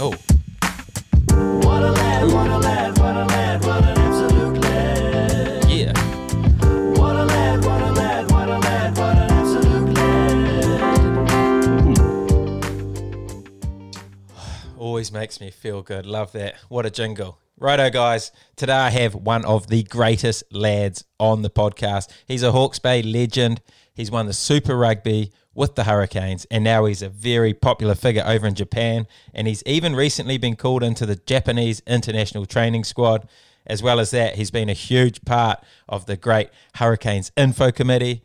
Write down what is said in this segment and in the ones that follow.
Oh. What a lad, what a lad, what a lad, what an absolute lad. Yeah. What a lad, what a lad, what a lad, what an absolute lad. Always makes me feel good. Love that. What a jingle. Righto, guys. Today I have one of the greatest lads on the podcast. He's a Hawke's Bay legend. He's won the Super Rugby with the Hurricanes, and now he's a very popular figure over in Japan. And he's even recently been called into the Japanese international training squad. As well as that, he's been a huge part of the great Hurricanes info committee.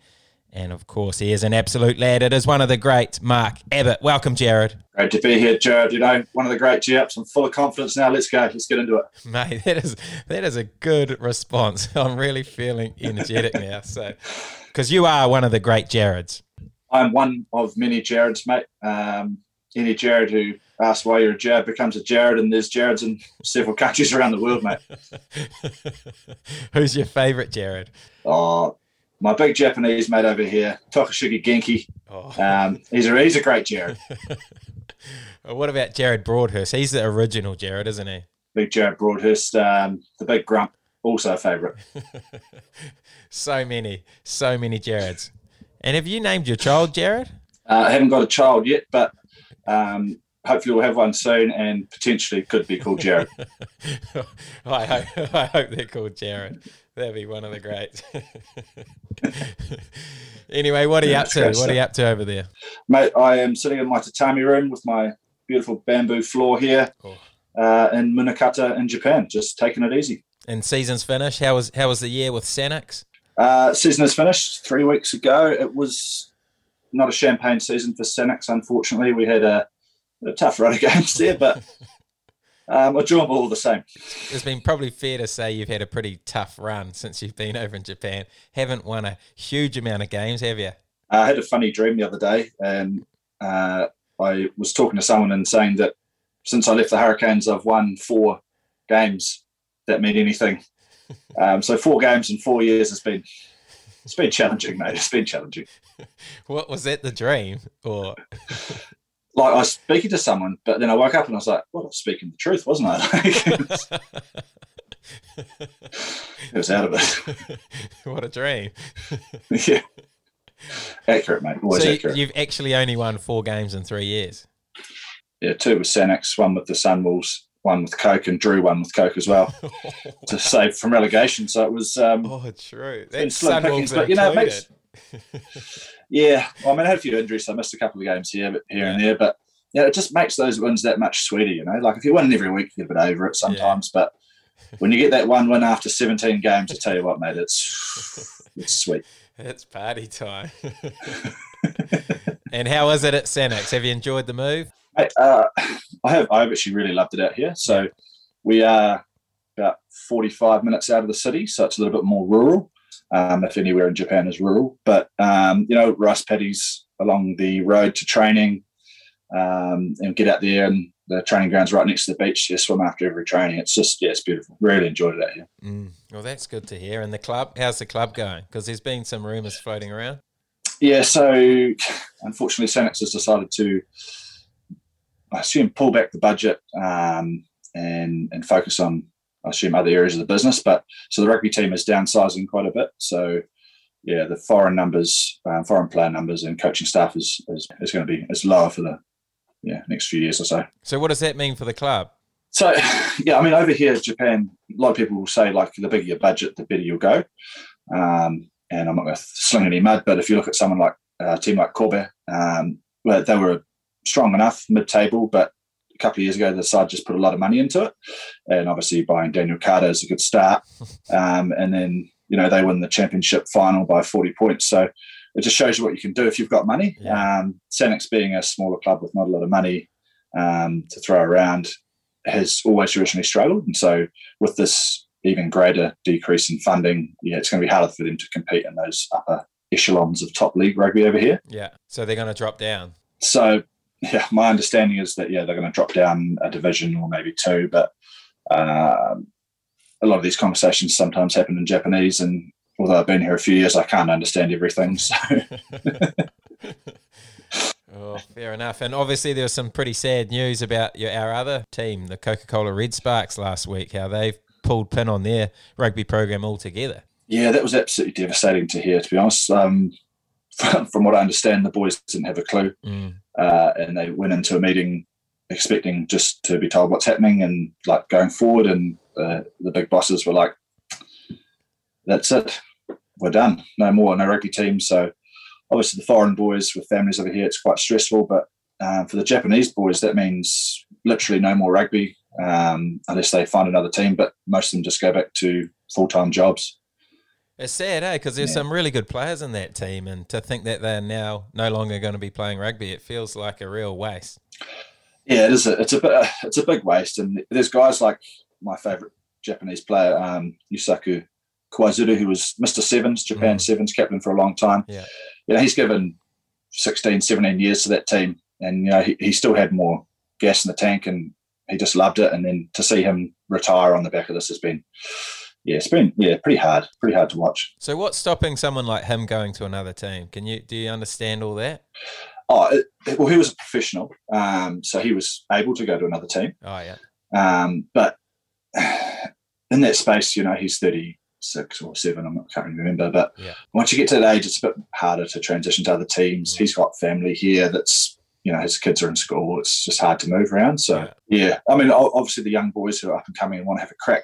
And of course, he is an absolute lad. It is one of the greats, Mark Abbott. Welcome, Jared. Great to be here, Jared. You know, one of the great GUps. I'm full of confidence now. Let's go. Let's get into it. Mate, that is that is a good response. I'm really feeling energetic now. So, because you are one of the great Jareds. I'm one of many Jareds, mate. Um, any Jared who asks why you're a Jared becomes a Jared, and there's Jareds in several countries around the world, mate. Who's your favourite Jared? Oh, my big Japanese mate over here, Tokashugi Genki. Oh. Um, he's a he's a great Jared. what about Jared Broadhurst? He's the original Jared, isn't he? Big Jared Broadhurst, um, the big grump, also a favourite. so many, so many Jareds. And have you named your child Jared? Uh, I haven't got a child yet, but um, hopefully we'll have one soon, and potentially could be called Jared. I, hope, I hope they're called Jared. That'd be one of the greats. anyway, what are you up to? What are you up to over there? Mate, I am sitting in my tatami room with my beautiful bamboo floor here Oh. uh, in Munakata in Japan, just taking it easy. And season's finished. How was how was the year with Sanix? Uh, season is finished three weeks ago. It was not a champagne season for Sanix, unfortunately. We had a, a tough run of games there, but um, enjoyable all the same. It's been probably fair to say you've had a pretty tough run since you've been over in Japan. Haven't won a huge amount of games, have you? I had a funny dream the other day, and uh, I was talking to someone and saying that since I left the Hurricanes, I've won four games that mean anything. Um, so four games in four years has been it's been challenging, mate. It's been challenging. What was that the dream? Or Like I was speaking to someone, but then I woke up and I was like, "Well, I was speaking the truth, wasn't I?" It was out of it. what a dream. yeah, accurate, mate. Always so you- accurate. you've actually only won four games in three years. yeah, two with Sanix, one with the Sunwolves, one with Coke, and Drew one with Coke as well to save from relegation. So it was. Um, oh, true. That's slim pickings, but, you know, it included. Yeah, well, I mean, I had a few injuries. So I missed a couple of games here, but here and there. But yeah, it just makes those wins that much sweeter. You know, like if you're winning every week, you get a bit over it sometimes. But when you get that one win after 17 games, I tell you what, mate, it's it's sweet. It's party time. and how is it at Sanix? Have you enjoyed the move? Mate, uh, I have I've actually really loved it out here. So we are about 45 minutes out of the city, so it's a little bit more rural. Um, if anywhere in Japan is rural, but um, you know, rice paddies along the road to training, um, and get out there and the training ground's right next to the beach. You swim after every training. It's just yeah, it's beautiful. Really enjoyed it out here. Mm. Well, that's good to hear. And the club, how's the club going? Because there's been some rumours floating around. Yeah, so unfortunately, Sanix has decided to, I assume, pull back the budget um, and and focus on, I assume, other areas of the business. But so the rugby team is downsizing quite a bit. So yeah, the foreign numbers, um, foreign player numbers, and coaching staff is is, is going to be is lower for the yeah next few years or so. So, what does that mean for the club? So, yeah, I mean, over here, in Japan, a lot of people will say like the bigger your budget, the better you'll go. Um, and I'm not going to sling any mud, but if you look at someone like uh, a team like Kobe, um, well, they were strong enough mid-table, but a couple of years ago, the side just put a lot of money into it, and obviously buying Daniel Carter is a good start. Um, and then you know they win the championship final by 40 points, so it just shows you what you can do if you've got money. Yeah. Um, being a smaller club with not a lot of money um, to throw around has always traditionally struggled. And so with this even greater decrease in funding, yeah, it's going to be harder for them to compete in those upper echelons of top league rugby over here. Yeah. So they're going to drop down. So yeah, my understanding is that yeah, they're going to drop down a division or maybe two, but um, a lot of these conversations sometimes happen in Japanese, and although I've been here a few years, I can't understand everything. So Oh, fair enough. And obviously, there was some pretty sad news about your, our other team, the Coca Cola Red Sparks, last week, how they've pulled pin on their rugby program altogether. Yeah, that was absolutely devastating to hear. To be honest, um, from, what I understand, the boys didn't have a clue, Mm. uh, and they went into a meeting expecting just to be told what's happening and like going forward. And uh, the big bosses were like, "That's it, we're done. No more, no rugby team." So obviously, the foreign boys with families over here, it's quite stressful. But um, for the Japanese boys, that means literally no more rugby um, unless they find another team. But most of them just go back to full time jobs. It's sad, eh? Because there's Yeah. some really good players in that team, and to think that they're now no longer going to be playing rugby, it feels like a real waste. Yeah, it is. A, it's a bit. It's a big waste, and there's guys like my favourite Japanese player, um, Yusaku Kuwazuru, who was Mr. Sevens, Japan Mm. Sevens captain for a long time. Yeah. You know, he's given 16, 17 years to that team, and you know he, he still had more gas in the tank, and he just loved it. And then to see him retire on the back of this has been, yeah, it's been yeah pretty hard, pretty hard to watch. So, what's stopping someone like him going to another team? Can you do you understand all that? Oh, it, well, he was a professional, um, so he was able to go to another team. Oh yeah, Um, but in that space, you know, he's 36 or 7, I'm not, can't remember. But Yeah. once you get to that age, it's a bit harder to transition to other teams. Mm. He's got family here that's, you know, his kids are in school. It's just hard to move around. So, Yeah. yeah. I mean, obviously, the young boys who are up and coming and want to have a crack,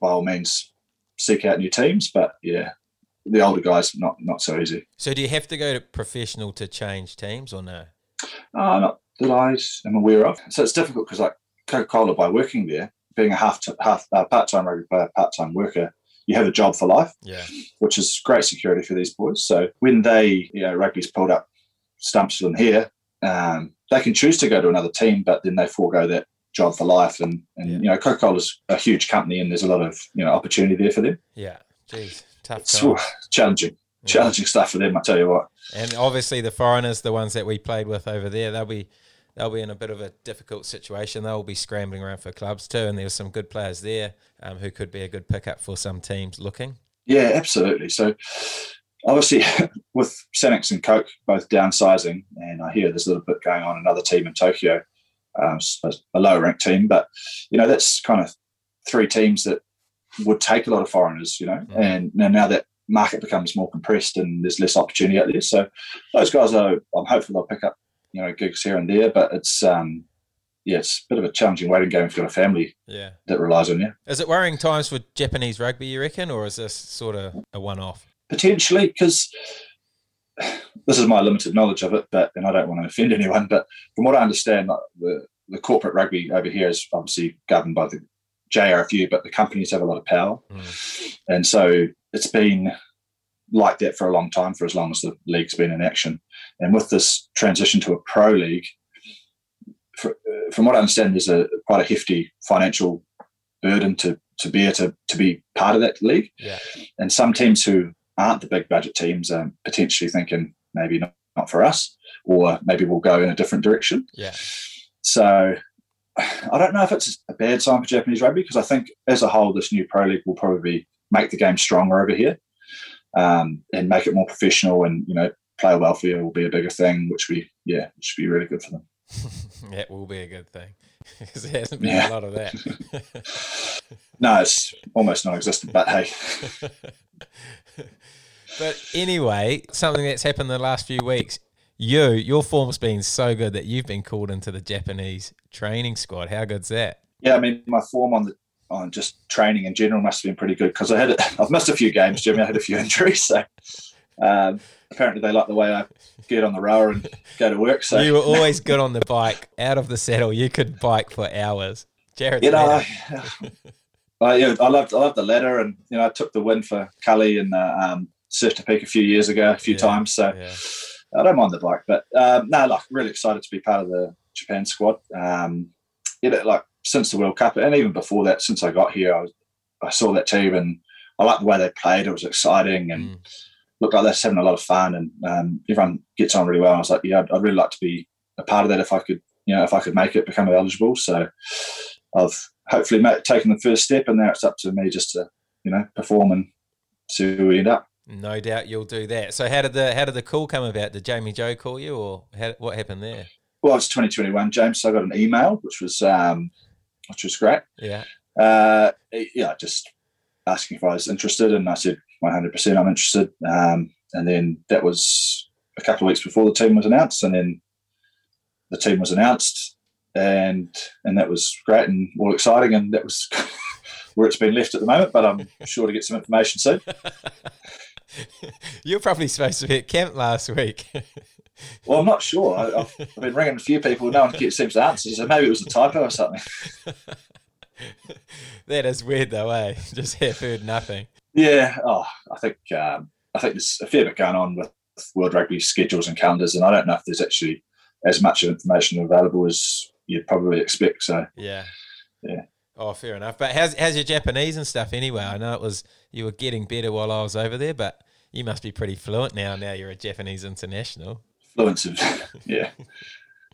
by all means, seek out new teams. But yeah, the older guys, not not so easy. So, do you have to go to professional to change teams, or no? Uh, not that I am aware of. So it's difficult because, like Coca Cola, by working there, being a half to, half uh, part time rugby player, part time worker, you have a job for life, Yeah, which is great security for these boys. So when they, you know, rugby's pulled up stumps for them here, um, they can choose to go to another team, but then they forego that job for life. And, and Yeah. you know, Coca Cola's a huge company, and there's a lot of you know opportunity there for them. yeah. Jeez, tough. Challenging, Yeah. challenging stuff for them. I tell you what. And obviously, the foreigners, the ones that we played with over there, they'll be they'll be in a bit of a difficult situation. They'll be scrambling around for clubs too, and there's some good players there um, who could be a good pickup for some teams looking. Yeah, absolutely. So obviously with Sanix and Coke both downsizing, and I hear there's a little bit going on another team in Tokyo, s- a lower ranked team, but you know that's kind of three teams that would take a lot of foreigners, you know, and now, now that market becomes more compressed and there's less opportunity out there. So those guys are, I'm hopeful they'll pick up, you know, gigs here and there, but it's, um, yeah, it's a bit of a challenging waiting game if you've got a family Yeah. that relies on you. Is it worrying times for Japanese rugby, you reckon, or is this sort of a one off? potentially because this is my limited knowledge of it but and i don't want to offend anyone but from what i understand like, the, the corporate rugby over here is obviously governed by the jrfu but the companies have a lot of power Mm. and so it's been like that for a long time for as long as the league's been in action and with this transition to a pro league for, uh, from what i understand there's a quite a hefty financial burden to to bear to to be part of that league Yeah. and some teams who aren't the big budget teams are potentially thinking maybe not, not for us or maybe we'll go in a different direction Yeah. So i don't know if it's a bad sign for japanese rugby because i think as a whole this new pro league will probably make the game stronger over here um, and make it more professional and you know player welfare will be a bigger thing which we yeah which would be really good for them that will be a good thing because there hasn't been Yeah. a lot of that. no it's almost non-existent but hey but anyway, something that's happened in the last few weeks. You, your form's been so good that you've been called into the Japanese training squad. How good's that? Yeah, I mean, my form on the on just training in general must have been pretty good because I had I've missed a few games, Jimmy. I had a few injuries, so um, apparently they like the way I get on the rower and go to work. So you were always good on the bike, out of the saddle. You could bike for hours. Jared, you know, I, I, yeah, I loved I loved the ladder, and you know, I took the win for Cully and uh, um, Surf to Peak a few years ago, a few Yeah, times. So yeah. I don't mind the bike, but um, no, like really excited to be part of the Japan squad. Um, yeah, but, like since the World Cup, and even before that, since I got here, I, was, I saw that team and I liked the way they played. It was exciting and Mm. looked like they're having a lot of fun, and um, everyone gets on really well. I was like, yeah, I'd, I'd really like to be a part of that if I could, you know, if I could make it, become eligible. So I've hopefully taken the first step, and now it's up to me just to, you know, perform and see where we end up. No doubt you'll do that. So how did the how did the call come about? Did Jamie Joe call you, or how, what happened there? Well, it's 2021, James. So I got an email, which was um, which was great. Yeah, Uh, yeah, just asking if I was interested, and I said 100. percent I'm interested. Um, and then that was a couple of weeks before the team was announced, and then the team was announced, and and that was great and all exciting, and that was where it's been left at the moment. But I'm sure to get some information soon. you're probably supposed to be at camp last week. Well, I'm not sure. I, I've, I've been ringing a few people. No one seems to answer. So maybe it was a typo or something. that is weird though, eh? Just have heard nothing. Yeah. Oh, I think um, I think there's a fair bit going on with World Rugby schedules and calendars, and I don't know if there's actually as much information available as you'd probably expect. So Yeah. Yeah. Oh, fair enough. But how's how's your Japanese and stuff anyway? I know it was you were getting better while I was over there, but you must be pretty fluent now. Now you're a Japanese international. fluence of yeah.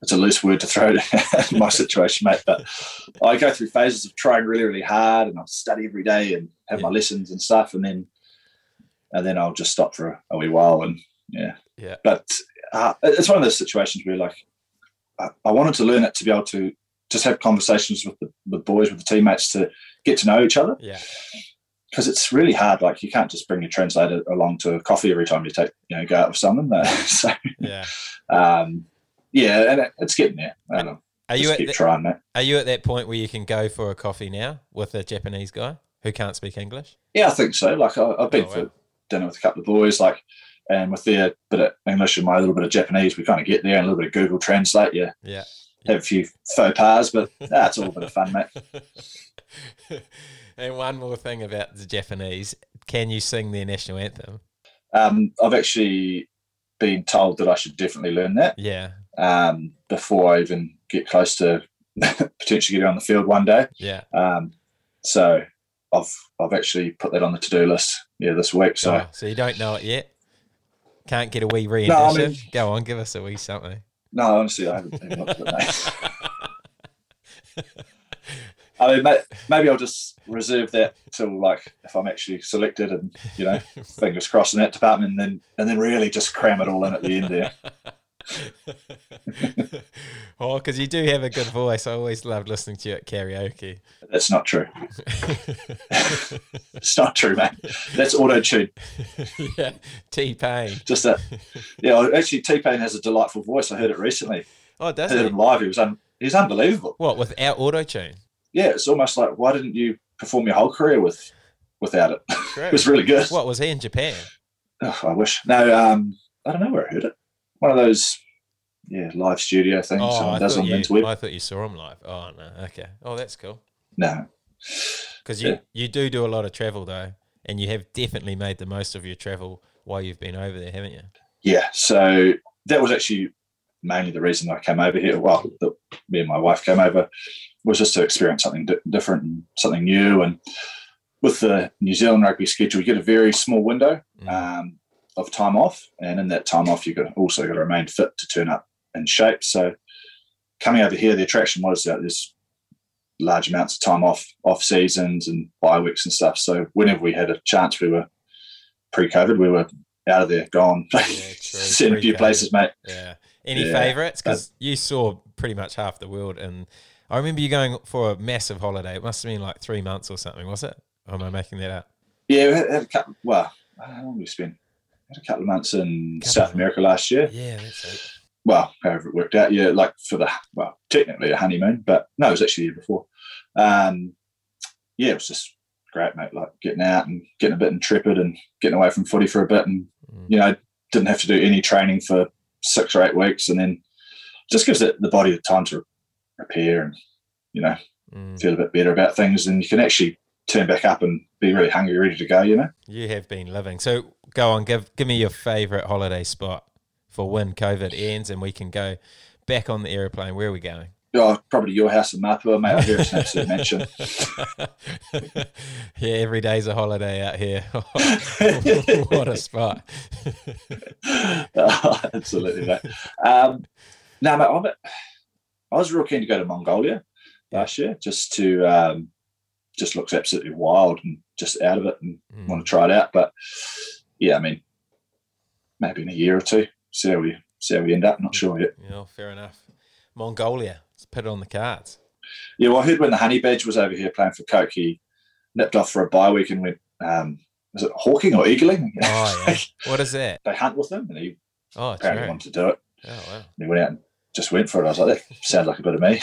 It's a loose word to throw at my situation, mate. But I go through phases of trying really, really hard, and I'll study every day and have my lessons and stuff, and then and then I'll just stop for a, a wee while, and yeah, Yeah. But uh, it's one of those situations where, like, I, I wanted to learn it to be able to just have conversations with the with boys, with the teammates, to get to know each other Yeah. Because it's really hard. Like, you can't just bring your translator along to a coffee every time you take you know go out with someone. so Yeah. um, yeah, and it, it's getting there. I don't know. Are you Just at keep the, trying, mate. are you at that point where you can go for a coffee now with a Japanese guy who can't speak English? Yeah, I think so. Like I, I've been Oh, for wow. dinner with a couple of boys, like, and with their bit of English and my little bit of Japanese, we kind of get there and a little bit of Google Translate. Yeah, Yeah. have a few faux pas, but that's all a bit of fun, mate. and one more thing about the Japanese: can you sing their national anthem? Um, I've actually been told that I should definitely learn that Yeah. um, before I even get close to potentially getting on the field one day. Yeah. Um, so I've I've actually put that on the to do list. Yeah, this week. So. Oh, so you don't know it yet? Can't get a wee No, I mean- Go on, give us a wee something. No, honestly, I haven't looked at it. I mean, maybe I'll just reserve that till like if I'm actually selected, and you know, fingers crossed in that department, and then and then really just cram it all in at the end there. oh, because you do have a good voice. I always loved listening to you at karaoke. That's not true. It's not true, man. That's auto tune. yeah, T Pain. Just that. Yeah, actually, T Pain has a delightful voice. I heard it recently. Oh, does I heard he? him live. He was un- he's unbelievable. What without auto tune? Yeah, it's almost like why didn't you perform your whole career with without it? it was really good. What was he in Japan? Oh, I wish. No, um, I don't know where I heard it. One of those, yeah, live studio things Oh, I does thought, on you. I thought you saw him live. Oh no, okay. Oh, that's cool. No, Because you Yeah. you do do a lot of travel though, and you have definitely made the most of your travel while you've been over there, haven't you? yeah. So that was actually mainly the reason I came over here. Well, the, me and my wife came over was just to experience something di- different and something new. And with the New Zealand rugby schedule, you get a very small window Mm. um, of time off, and in that time off, you got also got to remain fit to turn up in shape. So coming over here, the attraction was that there's large amounts of time off, off seasons and bye weeks and stuff. So whenever we had a chance, we were pre-COVID, we were out of there, gone, seen a few places, mate. Yeah. Any Yeah. favourites? Because you saw pretty much half the world, and I remember you going for a massive holiday. It must have been like three months or something, was it? Or am I making that up? Yeah, we had, had a couple. Well, how long we spent? Had a couple of months in Couple South America last year. Yeah, that's it. Well, however it worked out. Yeah, like for the well, technically a honeymoon, but no, it was actually the year before. Um, yeah, it was just great, mate. Like getting out and getting a bit intrepid and getting away from footy for a bit, and Mm. you know, didn't have to do any training for six or eight weeks, and then just gives it the body the time to repair and you know Mm. feel a bit better about things, and you can actually turn back up and be really hungry, ready to go. You know. You have been living. So go on, give give me your favourite holiday spot for when COVID ends and we can go back on the aeroplane. Where are we going? Oh, probably your house in Mapua, mate. I hear it's an absolute mansion. yeah, every day's a holiday out here. what a spot. Oh, absolutely, mate. Um, no, mate, I'm, I was real keen to go to Mongolia last year, just to um, just looks absolutely wild and just out of it, and Mm. want to try it out. But yeah, I mean, maybe in a year or two, see how we see how we end up. Not sure yet. Yeah, fair enough. Mongolia. Let's put it on the cards. Yeah, well, I heard when the Honey Badger was over here playing for Coke, he nipped off for a bye week and went. Um, was it hawking or eagling? Oh, yeah. what is that? they hunt with him, and he Oh, apparently true. wanted to do it. Oh, wow. And he went out and just went for it. I was like, that sounds like a bit of me.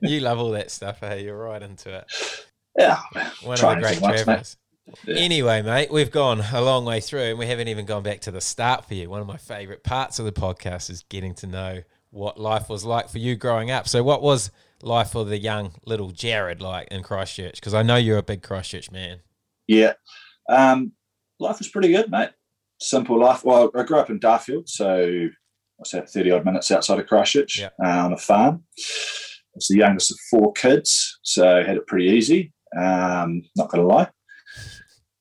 you love all that stuff, hey? You're right into it. yeah, One of the great anything once, mate. Yeah. Anyway, mate, we've gone a long way through and we haven't even gone back to the start for you. One of my favourite parts of the podcast is getting to know what life was like for you growing up. So, what was life for the young little Jared like in Christchurch? Because I know you're a big Christchurch man. Yeah. Um, life was pretty good, mate. Simple life. Well, I grew up in Darfield, so what's that, 30 odd minutes outside of Christchurch Yeah. uh, on a farm. I was the youngest of four kids, so I had it pretty easy. Um, not going to lie.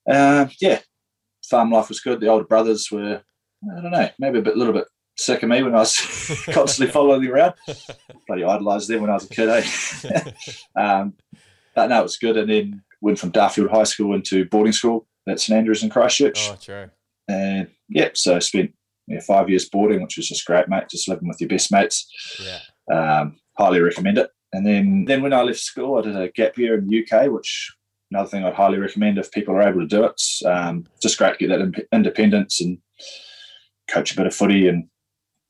Uh, yeah, farm life was good. The older brothers were, I don't know, maybe a bit, little bit sick of me when I was constantly following them around. Bloody idolised them when I was a kid, eh? um, but no, it was good. And then went from Darfield High School into boarding school at St Andrews in Christchurch. Oh, true. And yep, so I spent yeah, five years boarding, which was just great, mate. Just living with your best mates. Yeah. Um, highly recommend it. And then, then when I left school, I did a gap year in the UK, which another thing I'd highly recommend if people are able to do it. It's um, just great to get that in- independence and coach a bit of footy and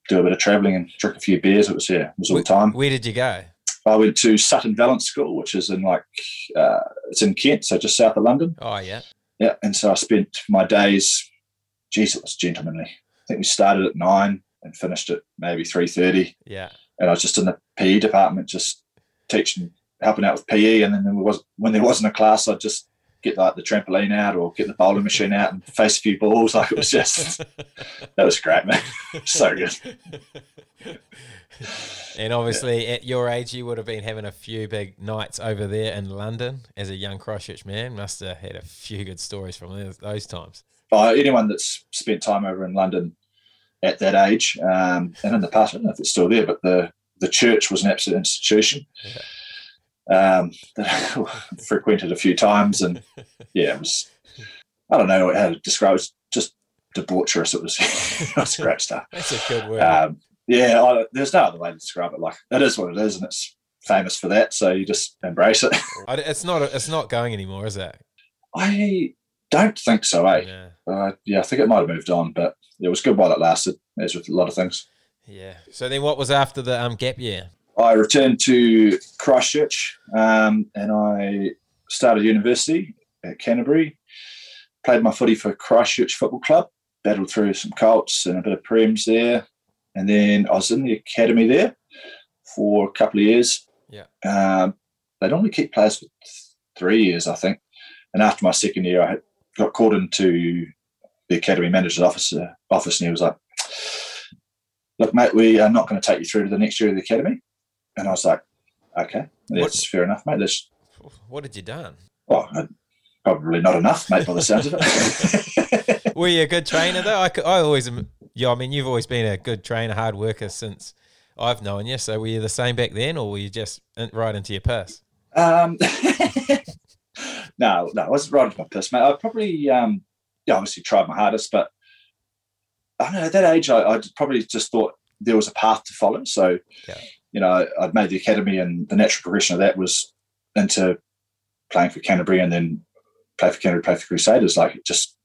do a bit of travelling and drink a few beers. It was yeah, it was all the time. Where did you go? I went to Sutton Valence School, which is in like uh, it's in Kent, so just south of London. Oh, yeah. Yeah, and so I spent my days. Geez, it was gentlemanly. Think we started at nine and finished at maybe three thirty, Yeah. and I was just in the PE department, just teaching, helping out with PE. And then there was when there wasn't a class, I'd just get like the trampoline out or get the bowling machine out and face a few balls. Like it was just that was great, man. So good. and obviously, at your age, you would have been having a few big nights over there in London as a young Christchurch man. Must have had a few good stories from those, those times. uh, anyone that's spent time over in London at that age, um, and in the past, I don't know if it's still there, but the the church was an absolute institution. Um, that I frequented a few times, and yeah, it was. I don't know how to describe. It was just debaucherous. It was. it was great stuff. That's a good word. Um, yeah, I, there's no other way to describe it. Like it is what it is, and it's famous for that. So you just embrace it. It's not. It's not going anymore, is it? I don't think so, eh? Yeah. Uh, yeah, I think it might have moved on, but it was good while it lasted, as with a lot of things. Yeah. So then, what was after the um, gap year? I returned to Christchurch um, and I started university at Canterbury. Played my footy for Christchurch Football Club, battled through some Colts and a bit of Prems there. And then I was in the academy there for a couple of years. Yeah. Um, they normally keep players for th- three years, I think. And after my second year, I had, got called into the academy manager's office, uh, office and he was like, Look, mate, we are not going to take you through to the next year of the academy. And I was like, okay, that's fair enough, mate. That's, What had you done? well, probably not enough, mate, by the sounds of it. Were you a good trainer though? I, I always, am- yeah. I mean, you've always been a good trainer, hard worker since I've known you. So were you the same back then, or were you just right into your purse? um, no, no, I wasn't right off my piss, mate. I probably, um, yeah, obviously tried my hardest, but I don't know, at that age, I, I probably just thought there was a path to follow. So, Yeah. you know, I'd made the academy, and the natural progression of that was into playing for Canterbury and then play for Canterbury, play for Crusaders. Like, it just,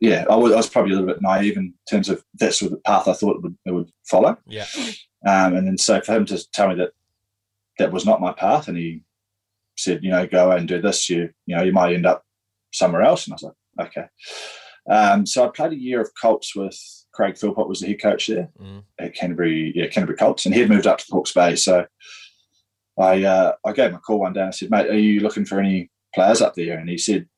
yeah, I was, I was probably a little bit naive in terms of that's sort of the path I thought it would, it would follow. Yeah. Um, and then so for him to tell me that that was not my path, and he said, you know, go and do this, you you know, you might end up somewhere else. And I was like, okay. Um, so I played a year of Colts with Craig Philpott was the head coach there Mm. at Canterbury, yeah, Canterbury Colts, and he had moved up to Hawke's Bay. So I uh, I gave him a call one day and I said, mate, are you looking for any players up there? And he said,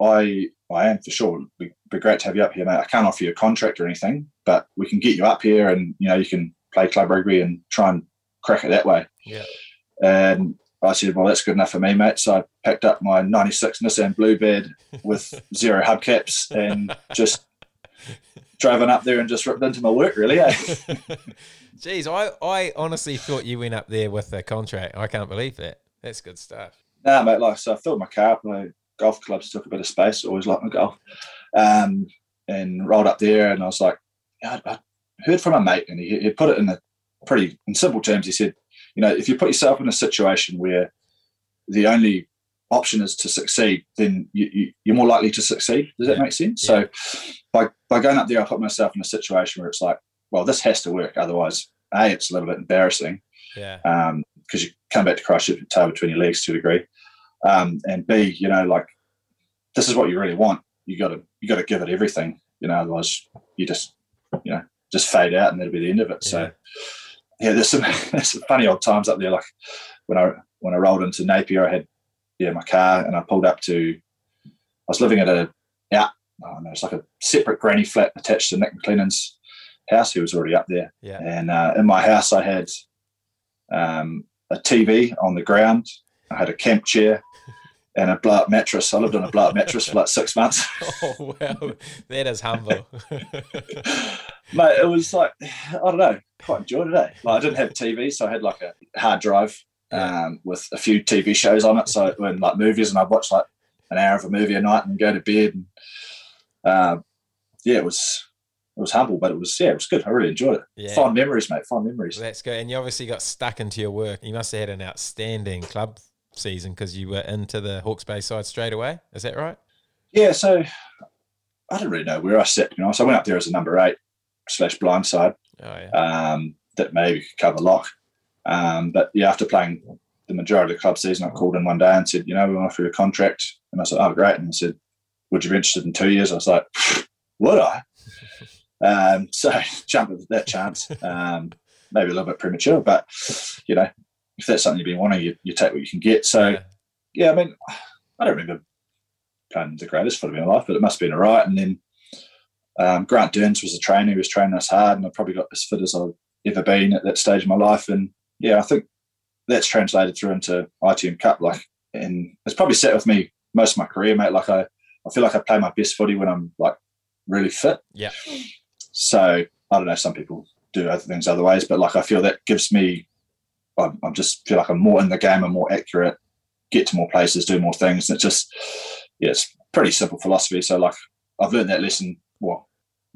I I am for sure. It'd be, be great to have you up here, mate. I can't offer you a contract or anything, but we can get you up here, and you know you can play club rugby and try and crack it that way. Yeah. And I said, well, that's good enough for me, mate. So I packed up my '96 Nissan Bluebird with zero hubcaps and just drove on up there and just ripped into my work, really. Eh? Jeez, I, I honestly thought you went up there with a contract. I can't believe that. That's good stuff. Nah, mate. Like, so I filled my car up. I golf clubs took a bit of space. Always like my golf, um, and rolled up there, and I was like, I, I heard from a mate, and he, he put it in a pretty in simple terms. He said, you know, if you put yourself in a situation where the only option is to succeed, then you, you, you're more likely to succeed. Does that Yeah. make sense? Yeah. So by by going up there, I put myself in a situation where it's like, well, this has to work. Otherwise, a, it's a little bit embarrassing Yeah. because you come back to with your tail between your legs to a degree, um, and b, you know, like this is what you really want. You got to you got to give it everything. You know, otherwise you just you know just fade out, and that'll be the end of it. Yeah. So yeah, there's some there's some funny old times up there. Like when I when I rolled into Napier, I had yeah my car, and I pulled up to. I was living at a out. No, it's like a separate granny flat attached to Nick McLennan's house. He was already up there, Yeah. and uh, in my house I had um, a TV on the ground. I had a camp chair and a blow up mattress. I lived on a blow up mattress for like six months. Oh wow, that is humble. Mate, it was like I don't know, quite enjoyed it. Eh? Like I didn't have TV, so I had like a hard drive um, with a few TV shows on it. So when like movies, and I'd watch like an hour of a movie a night and go to bed. And um, yeah, it was it was humble, but it was yeah, it was good. I really enjoyed it. yeah. Fond memories, mate. Fond memories. That's good. And you obviously got stuck into your work. You must have had an outstanding club season because you were into the Hawke's Bay side straight away. Is that right? Yeah, so I didn't really know where I sat. You know, so I went up there as a number eight slash blindside. Oh yeah. um, that maybe could cover lock. Um, but yeah, after playing the majority of the club season, I called in one day and said, you know, we want to offer you a contract. And I said, oh, great. And he said, would you be interested in two years? I was like, would I? Um, so jumped at that chance. Um, maybe a little bit premature, but you know, if that's something you've been wanting, you, you take what you can get. So Yeah. I mean, I don't remember playing the greatest footy of my life, but it must have been all right. And then um, Grant Durns was the trainer. He was training us hard, and I probably got as fit as I've ever been at that stage of my life. And yeah, I think that's translated through into ITM Cup. Like, and it's probably sat with me most of my career, mate. Like, I, I feel like I play my best footy when I'm like really fit. Yeah. So I don't know. Some people do other things other ways, but like I feel that gives me. I'm, I'm just feel like I'm more in the game. I'm more accurate. Get to more places, do more things. And it's just, yeah, it's pretty simple philosophy. So like I've learned that lesson. Well,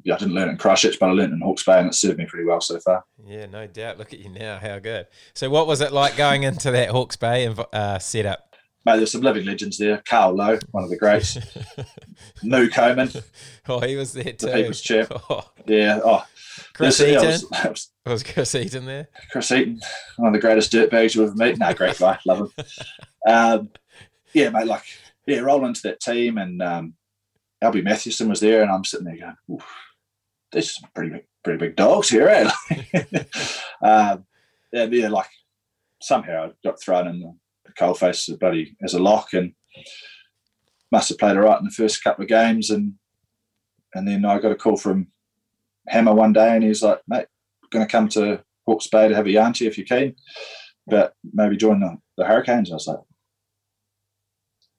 yeah, I didn't learn it in Christchurch, but I learned it in Hawke's Bay, and it's served me pretty well so far. Yeah, no doubt. Look at you now. How good. So, what was it like going into that Hawke's Bay inv- uh, setup? Mate, there's some living legends there. Carl Lowe, one of the greats. Moo Coman, oh, he was there too. the People's Champ. Oh, Yeah. Oh, Chris Eaton. it was- was was Chris Eaton there? Chris Eaton, one of the greatest dirtbags you've ever met. No, great guy, love him. Um, yeah, mate, like yeah, roll into that team, and um, Alby Mathewson was there, and I'm sitting there going, Oof, "There's some pretty big, pretty big dogs here." Eh? um, and yeah, like somehow I got thrown in the, coalface of bloody as a lock, and must have played all right in the first couple of games, and and then I got a call from Hammer one day, and he's like, "Mate." going to come to Hawke's Bay to have a yarn to you if you can, but maybe join the, the Hurricanes. I was like,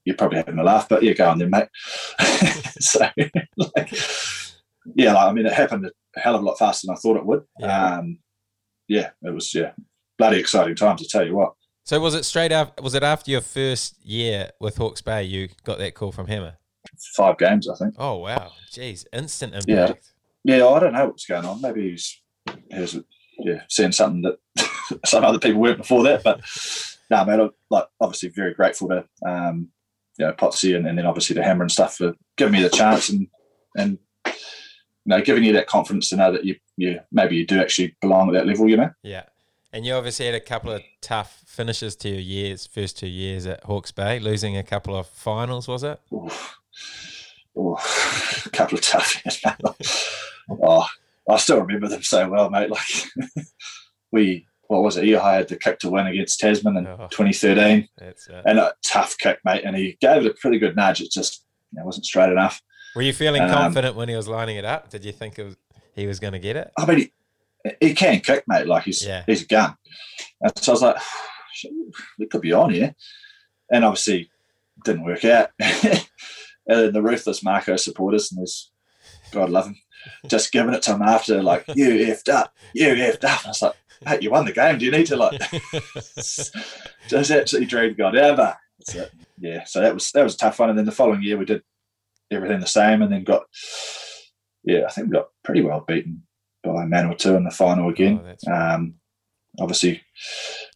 you're probably having a laugh, but yeah, go on then, mate. so, like, yeah, like, I mean, it happened a hell of a lot faster than I thought it would. Yeah. Um, yeah, it was, yeah, bloody exciting times, to tell you what. So, was it straight after? Was it after your first year with Hawke's Bay you got that call from Hammer? Five games, I think. Oh wow, jeez, instant impact. Yeah. Yeah, I don't know what's going on. Maybe he's, he was, yeah, seeing something that some other people weren't before that. But no, man, I'm, like obviously very grateful to, um, you know, Potsy and, and then obviously to Hammer and stuff for giving me the chance and and you know giving you that confidence to know that you you maybe you do actually belong at that level. You know. Yeah. And you obviously had a couple of tough finishes to your years, first two years at Hawke's Bay, losing a couple of finals, was it? Oof. A couple of tough. Oh, I still remember them so well, mate. Like we, what was it? He had the kick to win against Tasman in Oh. 2013, That's it. and a tough kick, mate. And he gave it a pretty good nudge. It just you know, wasn't straight enough. Were you feeling Um, confident when he was lining it up? Did you think it was, he was going to get it? I mean, he, he can kick, mate. Like he's Yeah. he's a gun. And so I was like, "Shit, we could be on here, and obviously didn't work out. and then the ruthless Mako supporters and there's God love him, just giving it to him after like you effed up, you effed up. And I was like, mate, you won the game. Do you need to like just absolutely dragged God ever? It. Yeah, so that was that was a tough one. And then the following year we did everything the same, and then got yeah, I think we got pretty well beaten by a Manawatu in the final again. Oh. Um, obviously,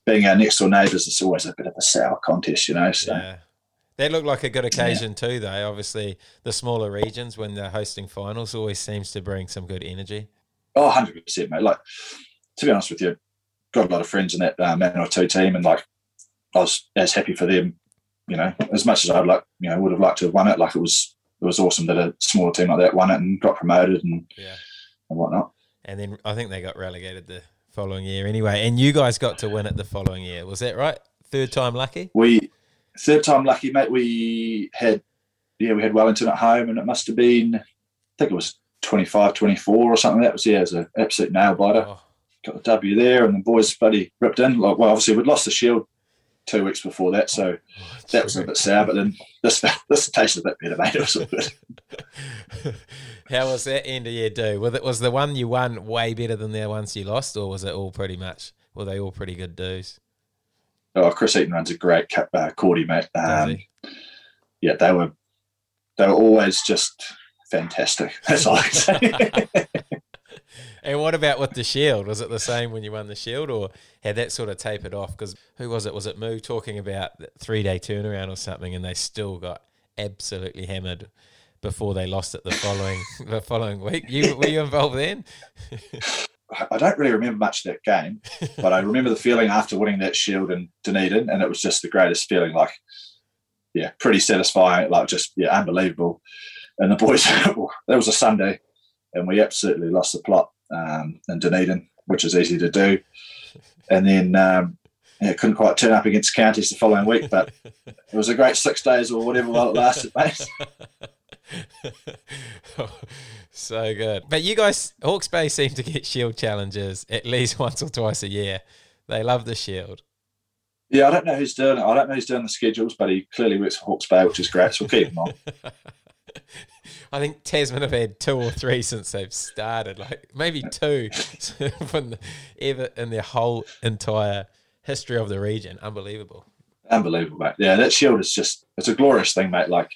being our next door neighbours, it's always a bit of a sour contest, you know. So Yeah. That looked like a good occasion too, though. Obviously, the smaller regions when they're hosting finals always seems to bring some good energy. Oh, 100 percent, mate. Like to be honest with you, got a lot of friends in that uh, Manawatu team, and like I was as happy for them, you know, as much as I'd like, you know, would have liked to have won it. Like it was, it was awesome that a smaller team like that won it and got promoted and, Yeah. and whatnot. And then I think they got relegated the following year anyway. And you guys got to win it the following year. Was that right? Third time lucky? We third time lucky, mate. We had, yeah, we had Wellington at home, and it must have been, I think it was 25, 24 or something. That was yeah, it was an absolute nail biter. Oh, got the W there, and the boys bloody ripped in. Like, well, obviously we'd lost the shield two weeks before that, so that was a bit sour. But then this this tasted a bit better, mate. It was all good. How was that end of year do? Was it was the one you won way better than the ones you lost, or was it all pretty much? Were they all pretty good dues? Oh, Chris Eaton runs a great uh, Cordy, mate. Um, yeah, they were they were always just fantastic. That's all I can say. And what about with the shield? Was it the same when you won the shield, or had that sort of tapered off? Because who was it? Was it Moo talking about three day turnaround or something, and they still got absolutely hammered before they lost it the following the following week? You were you involved then? I don't really remember much of that game, but I remember the feeling after winning that shield in Dunedin, and it was just the greatest feeling. Like, yeah, pretty satisfying. Like, just yeah, unbelievable. And the boys, that was a Sunday, and we absolutely lost the plot um, in Dunedin, which is easy to do. And then um, yeah, couldn't quite turn up against counties the following week, but it was a great six days or whatever while it lasted, mate. so good. But you guys, Hawke's Bay seem to get shield challenges at least once or twice a year. They love the shield. Yeah, I don't know who's doing it. I don't know who's doing the schedules, but he clearly works for Hawke's Bay, which is great. So we'll keep him on. I think Tasman have had two or three since they've started, like maybe two from the, ever in their whole entire history of the region. Unbelievable. Unbelievable, mate. Yeah, that shield is just it's a glorious thing, mate. Like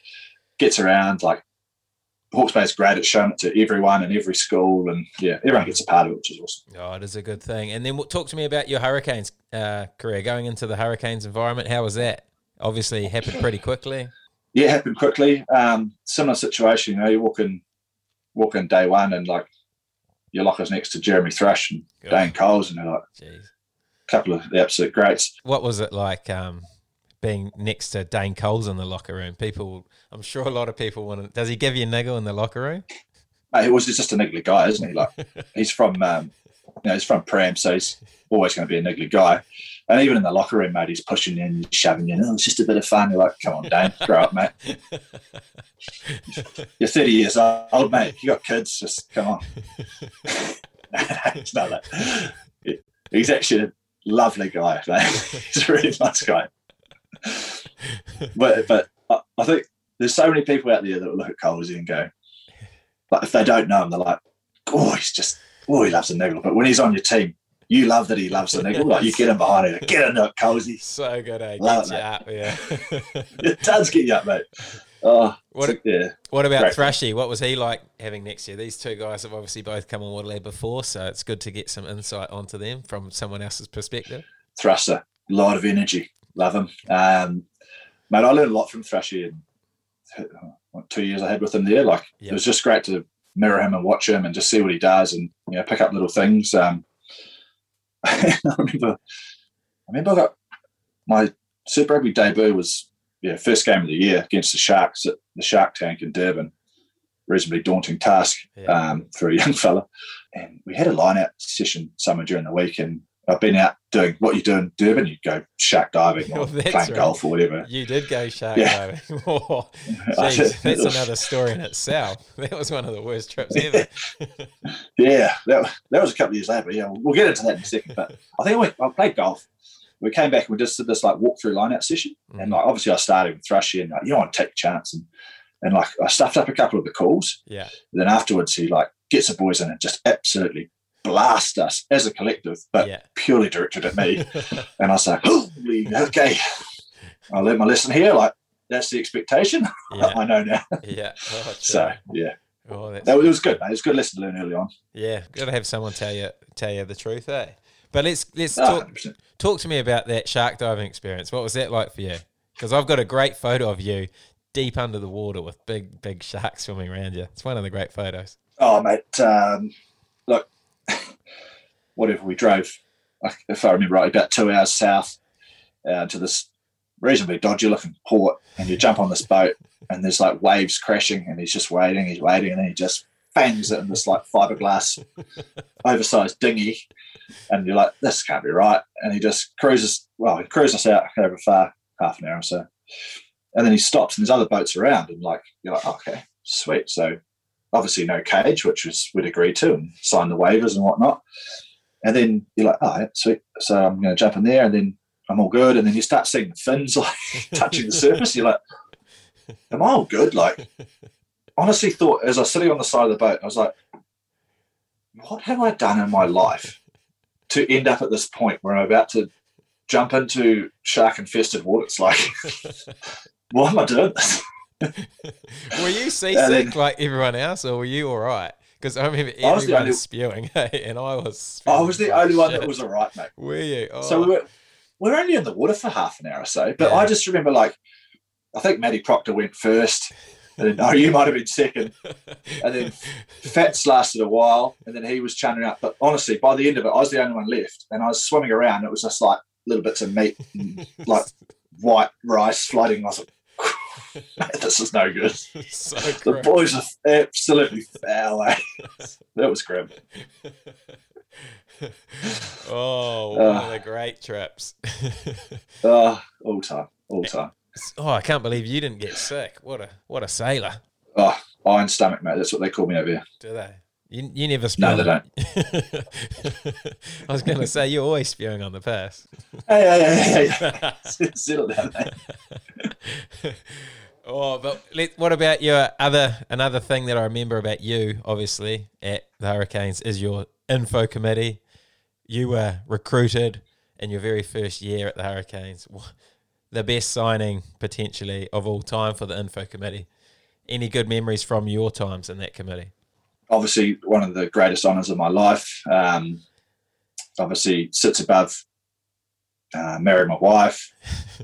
gets around, like Hawke's Bay is great at showing it to everyone and every school and yeah, everyone gets a part of it, which is awesome. Oh, it is a good thing. And then talk to me about your Hurricanes uh, career, going into the Hurricanes environment. How was that? Obviously, it happened pretty quickly. Yeah, happened quickly. Um, similar situation, you know, you walk in walk in day one and like your locker's next to Jeremy Thrush and Yeah. Dane Coles and they're like Jeez. a couple of the absolute greats. What was it like um, being next to Dane Coles in the locker room? People, I'm sure a lot of people want to. Does he give you a niggle in the locker room? Mate, he was just a niggly guy, isn't he? Like he's from um, you know, he's from Pram, so he's always going to be a niggly guy. And even in the locker room, mate, he's pushing you and shoving you. Oh, it's just a bit of fun. You're like, come on, Dane, grow up, mate. You're 30 years old, mate. You got kids. Just come on. it's not that. He's actually a lovely guy. Mate. He's a really nice guy. But but I, I think there's so many people out there that will look at Colesy and go, like if they don't know him, they're like, oh, he's just, oh, he loves a niggle. But when he's on your team, you love that he loves the niggle. Like you get him behind it, get into it, Colesy. so good, eh? Love it, up, yeah. It does get you up, mate. Oh, What- yeah. What about Great. Thrushy? What was he like having next year? These two guys have obviously both come on Waterloo before, so it's good to get some insight onto them from someone else's perspective. Thrasher, a lot of energy. Love him. Um, mate, I learned a lot from Thrushy in what, two years I had with him there. Like Yeah. it was just great to mirror him and watch him and just see what he does and you know pick up little things. Um, I remember, I remember my Super Rugby debut was yeah first game of the year against the Sharks at the Shark Tank in Durban. Reasonably daunting task Yeah. um, for a young fella. And we had a line out session somewhere during the week, and I've been out doing what you do in Durban. You go shark diving or that's playing right. golf or whatever. You did go shark Yeah. diving. Oh, I jeez, did. that's another story in itself. That was one of the worst trips ever. Yeah, that, that was a couple of years later. But yeah, we'll get into that in a second. But I think we, I played golf. We came back and we just did this like walkthrough line out session. And mm. like obviously I started with Thrushy and like, you want to take a chance and and like I stuffed up a couple of the calls. yeah. And then afterwards he like gets the boys in and just absolutely blast us as a collective, but Yeah. purely directed at me. And I was like, Holy, okay. I learned my lesson here. Like that's the expectation. Yeah. I know now. Yeah. Oh. So yeah, oh, that, it was good. Mate. It was a good lesson to learn early on. Yeah, got to have someone tell you tell you the truth, eh? But let's let's Ah, talk 100%. talk to me about that shark diving experience. What was that like for you? Because I've got a great photo of you deep under the water with big big sharks swimming around you. It's one of the great photos. Oh, mate. Um, look, whatever we drove, if I remember right, about two hours south uh, to this reasonably dodgy looking port, and you jump on this boat, and there's like waves crashing, and he's just waiting, he's waiting, and then he just fangs it in this like fiberglass, oversized dinghy, and you're like, this can't be right, and he just cruises. Well, he cruises us out over far, half an hour or so, and then he stops, and there's other boats around, and like you're like, okay, sweet. So obviously no cage, which was we'd agreed to and signed the waivers and whatnot. And then you're like, oh, yeah, sweet. So I'm going to jump in there, and then I'm all good. And then you start seeing the fins like touching the surface. You're like, am I all good? Like, honestly, thought as I was sitting on the side of the boat, I was like, what have I done in my life to end up at this point where I'm about to jump into shark infested water? It's like, why am I doing this? Were you then- seasick like everyone else, or were you all right? Because I remember I was the everyone only- spewing, hey, and I was. I was the only one that was all right, mate. Were you? Oh. So we were, we were only in the water for half an hour or so, but Yeah. I just remember like, I think Matty Proctor went first, and then, oh, you might have been second, and then Fats lasted a while, and then he was churning up. But honestly, by the end of it, I was the only one left, and I was swimming around. It was just like little bits of meat, and, like white rice floating. I was like, "Mate, this is no good. so The boys are absolutely foul. Eh? That was grim. oh, one of Uh. the great trips. Uh, all time, all time. oh, I can't believe you didn't get sick. What a what a sailor. Oh, iron stomach, mate. That's what they call me over here. Do they? You, you never No, spew. they don't. I was going to say you're always spewing on the pass. Hey, hey, hey, hey. Settle down, mate. oh, but let, what about your other another thing that I remember about you, obviously at the Hurricanes, is your info committee. You were recruited in your very first year at the Hurricanes. The best signing potentially of all time for the info committee. Any good memories from your times in that committee? Obviously, one of the greatest honours of my life. Um, obviously, sits above uh, married my wife.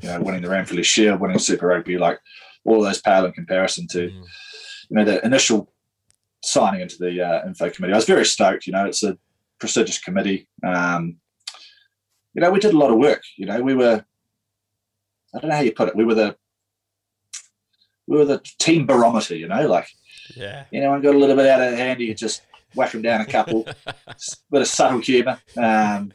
You know, winning the Ranfurly Shield, winning Super Rugby, like all of those pale in comparison to Mm. you know the initial signing into the uh, info committee. I was very stoked. You know, it's a prestigious committee. Um, you know, we did a lot of work. You know, we were I don't know how you put it. We were the we were the team barometer. You know, like Yeah. anyone got a little bit out of hand, you just whack them down a couple. Bit of subtle humour. Um,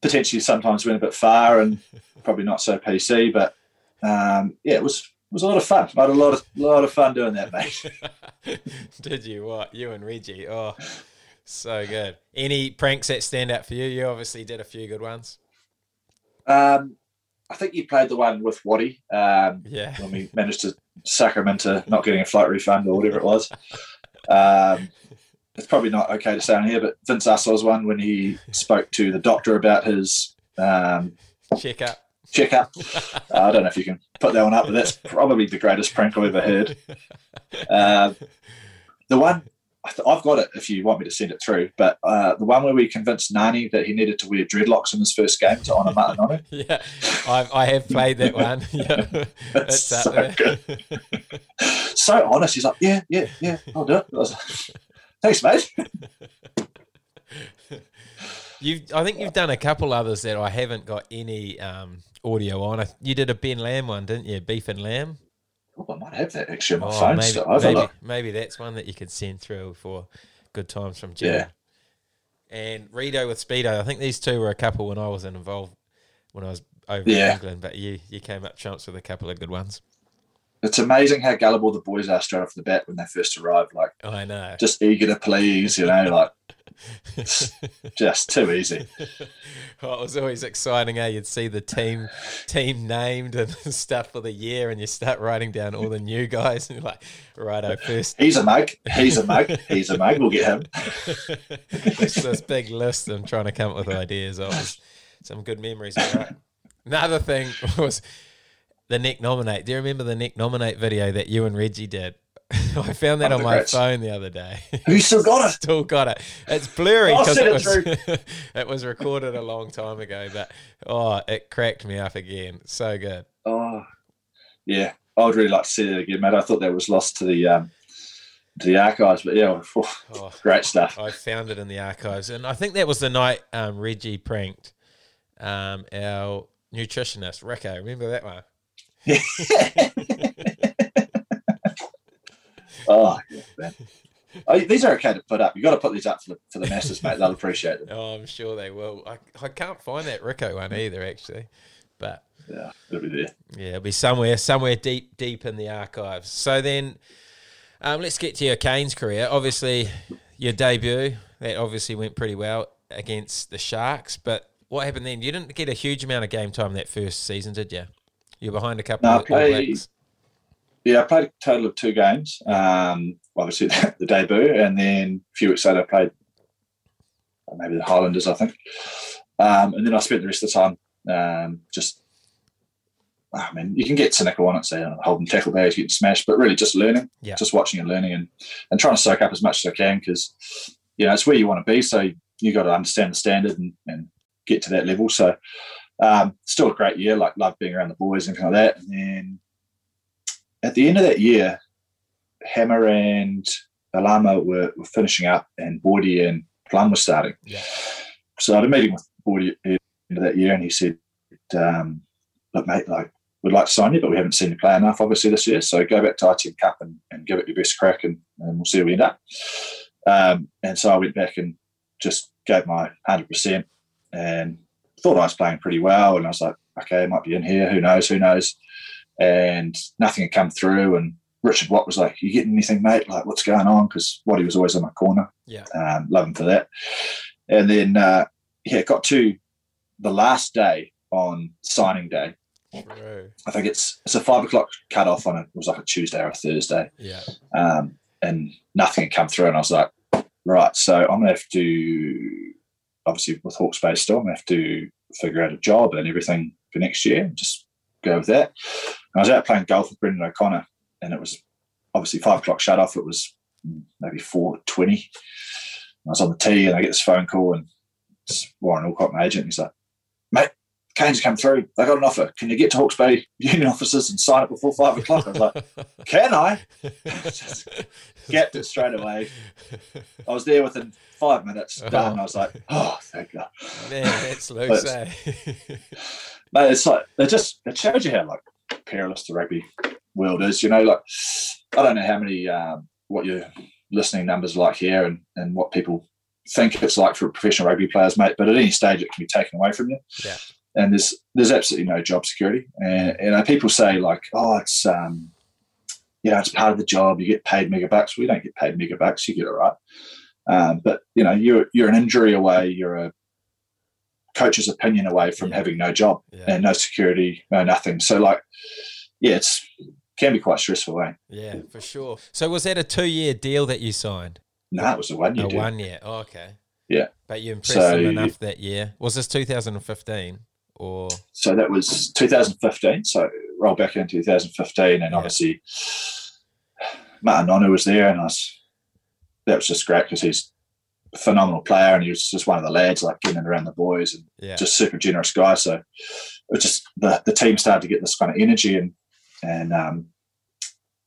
potentially sometimes went a bit far and probably not so PC, but um, yeah, it was it was a lot of fun. I had a lot of lot of fun doing that, mate. Did you? What? You and Reggie? Oh, so good. Any pranks that stand out for you? You obviously did a few good ones. Um, I think you played the one with Waddy um, Yeah. when we managed to into not getting a flight refund or whatever it was. Um, it's probably not okay to say on here, but Vince Ussel's one when he spoke to the doctor about his um, Check up. checkup. Uh, I don't know if you can put that one up, but that's probably the greatest prank I've ever heard. Uh, the one I've got it if you want me to send it through, but uh, the one where we convinced Nani that he needed to wear dreadlocks in his first game to honour Ma'a Nonu. Yeah, I've, I have played that one. Yeah, That's it's so up there. So honest, he's like, yeah, yeah, yeah, I'll do it. Like, Thanks, mate. You've, I think you've done a couple others that I haven't got any um, audio on. You did a Ben Lamb one, didn't you? Beef and lamb. Oh, I might have that actually on my Oh, phone. maybe, still. maybe, maybe that's one that you could send through for good times from Jimmy. Yeah. And Rito with Speedo. I think these two were a couple when I was involved when I was over Yeah. in England, but you you came up trumps with a couple of good ones. It's amazing how gullible the boys are straight off the bat when they first arrive. Like, I know. just eager to please, you know, like, just too easy. Well, it was always exciting, eh? You'd see the team team named and stuff for the year, and you start writing down all the new guys, and you're like, righto, first. He's a mug. He's a mug. He's a mug. We'll get him. it's this big list I'm trying to come up with ideas of. Some good memories. Right. Another thing was the Nick nominate. Do you remember the Nick nominate video that you and Reggie did? I found that Oh, on my phone the other day. Who still got it? Still got it. It's blurry because it it was it was recorded a long time ago, but oh, it cracked me up again. So good. Oh, yeah. I would really like to see that again, mate. I thought that was lost to the um, to the archives, but yeah, Oh, great stuff. I found it in the archives, and I think that was the night um, Reggie pranked um, our nutritionist Rico. Remember that one? Oh, yeah, man. Oh, these are okay to put up. You got to put these up for the, for the masses, mate. They'll appreciate them. Oh, I'm sure they will. I, I can't find that Rico one either, actually, but Yeah, it'll be there. yeah, it'll be somewhere, somewhere deep, deep in the archives. So then, um, let's get to your Kane's career. Obviously, your debut that obviously went pretty well against the Sharks, but what happened then? You didn't get a huge amount of game time that first season, did you? You're behind a couple No, of played- Blacks. Yeah, I played a total of two games. Um, obviously, the debut, and then a few weeks later, I played uh, maybe the Highlanders, I think. Um, and then I spent the rest of the time um, just. I mean, you can get cynical on it, say holding tackle bags, getting smashed, but really just learning, Yeah. just watching and learning, and and trying to soak up as much as I can because you know it's where you want to be. So you got to understand the standard and, and get to that level. So um, still a great year. Like love being around the boys and kind of that. And then at the end of that year, Hammer and Alama were, were finishing up, and Boydy and Plum were starting. Yeah. So I had a meeting with Boydy at the end of that year, and he said, um, "Look, mate, like we'd like to sign you, but we haven't seen you play enough, obviously, this year. So go back to ITM Cup and, and give it your best crack, and, and we'll see where we end up." Um, and so I went back and just gave my hundred percent, and thought I was playing pretty well. And I was like, "Okay, I might be in here. Who knows? Who knows?" And nothing had come through, and Richard Watt was like, "You getting anything, mate? Like, what's going on?" Because Waddy was always in my corner. Yeah. Um, love him for that. And then, uh, yeah, got to the last day on signing day. True. I think it's it's a five o'clock cut off on a, it was like a Tuesday or a Thursday, Yeah. um, and nothing had come through. And I was like, right, so I'm gonna have to obviously with Hawke's Bay still, I'm gonna have to figure out a job and everything for next year. Just go with that. I was out playing golf with Brendan O'Connor, and it was obviously five o'clock shut off. It was maybe four twenty. I was on the tee, and I get this phone call, and it's Warren Alcott, my agent. He's like, "Mate, Kane's come through. They got an offer. Can you get to Hawke's Bay Union offices and sign it before five o'clock?" I was like, "Can I?" Just Get it straight away. I was there within five minutes. Done. I was like, "Oh, thank God." Man, that's loose, eh? Mate, it's like it just it shows you how like perilous the rugby world is. You know, like I don't know how many um, what your listening numbers are like here and and what people think it's like for professional rugby players, mate. But at any stage, it can be taken away from you. Yeah. And there's there's absolutely no job security. And you know, people say like, oh, it's um, you know, it's part of the job. You get paid mega bucks. We don't get paid mega bucks. You get it right. Um, but you know, you're you're an injury away. You're a coach's opinion away from Yeah. having no job Yeah. and no security, no nothing. So like, yeah, it's can be quite stressful. Eh? Yeah, for sure. So was that a two-year deal that you signed? No, it was a one year a deal. one year. Oh, okay. Yeah. But you impressed So- them enough that year. Was this 2015 or? So that was 2015. So roll back in 2015, and Yeah. obviously Ma'a Nonu was there, and I was that was just great because he's phenomenal player, and he was just one of the lads, like getting around the boys, and Yeah. just super generous guy. So it was just the the team started to get this kind of energy, and and um,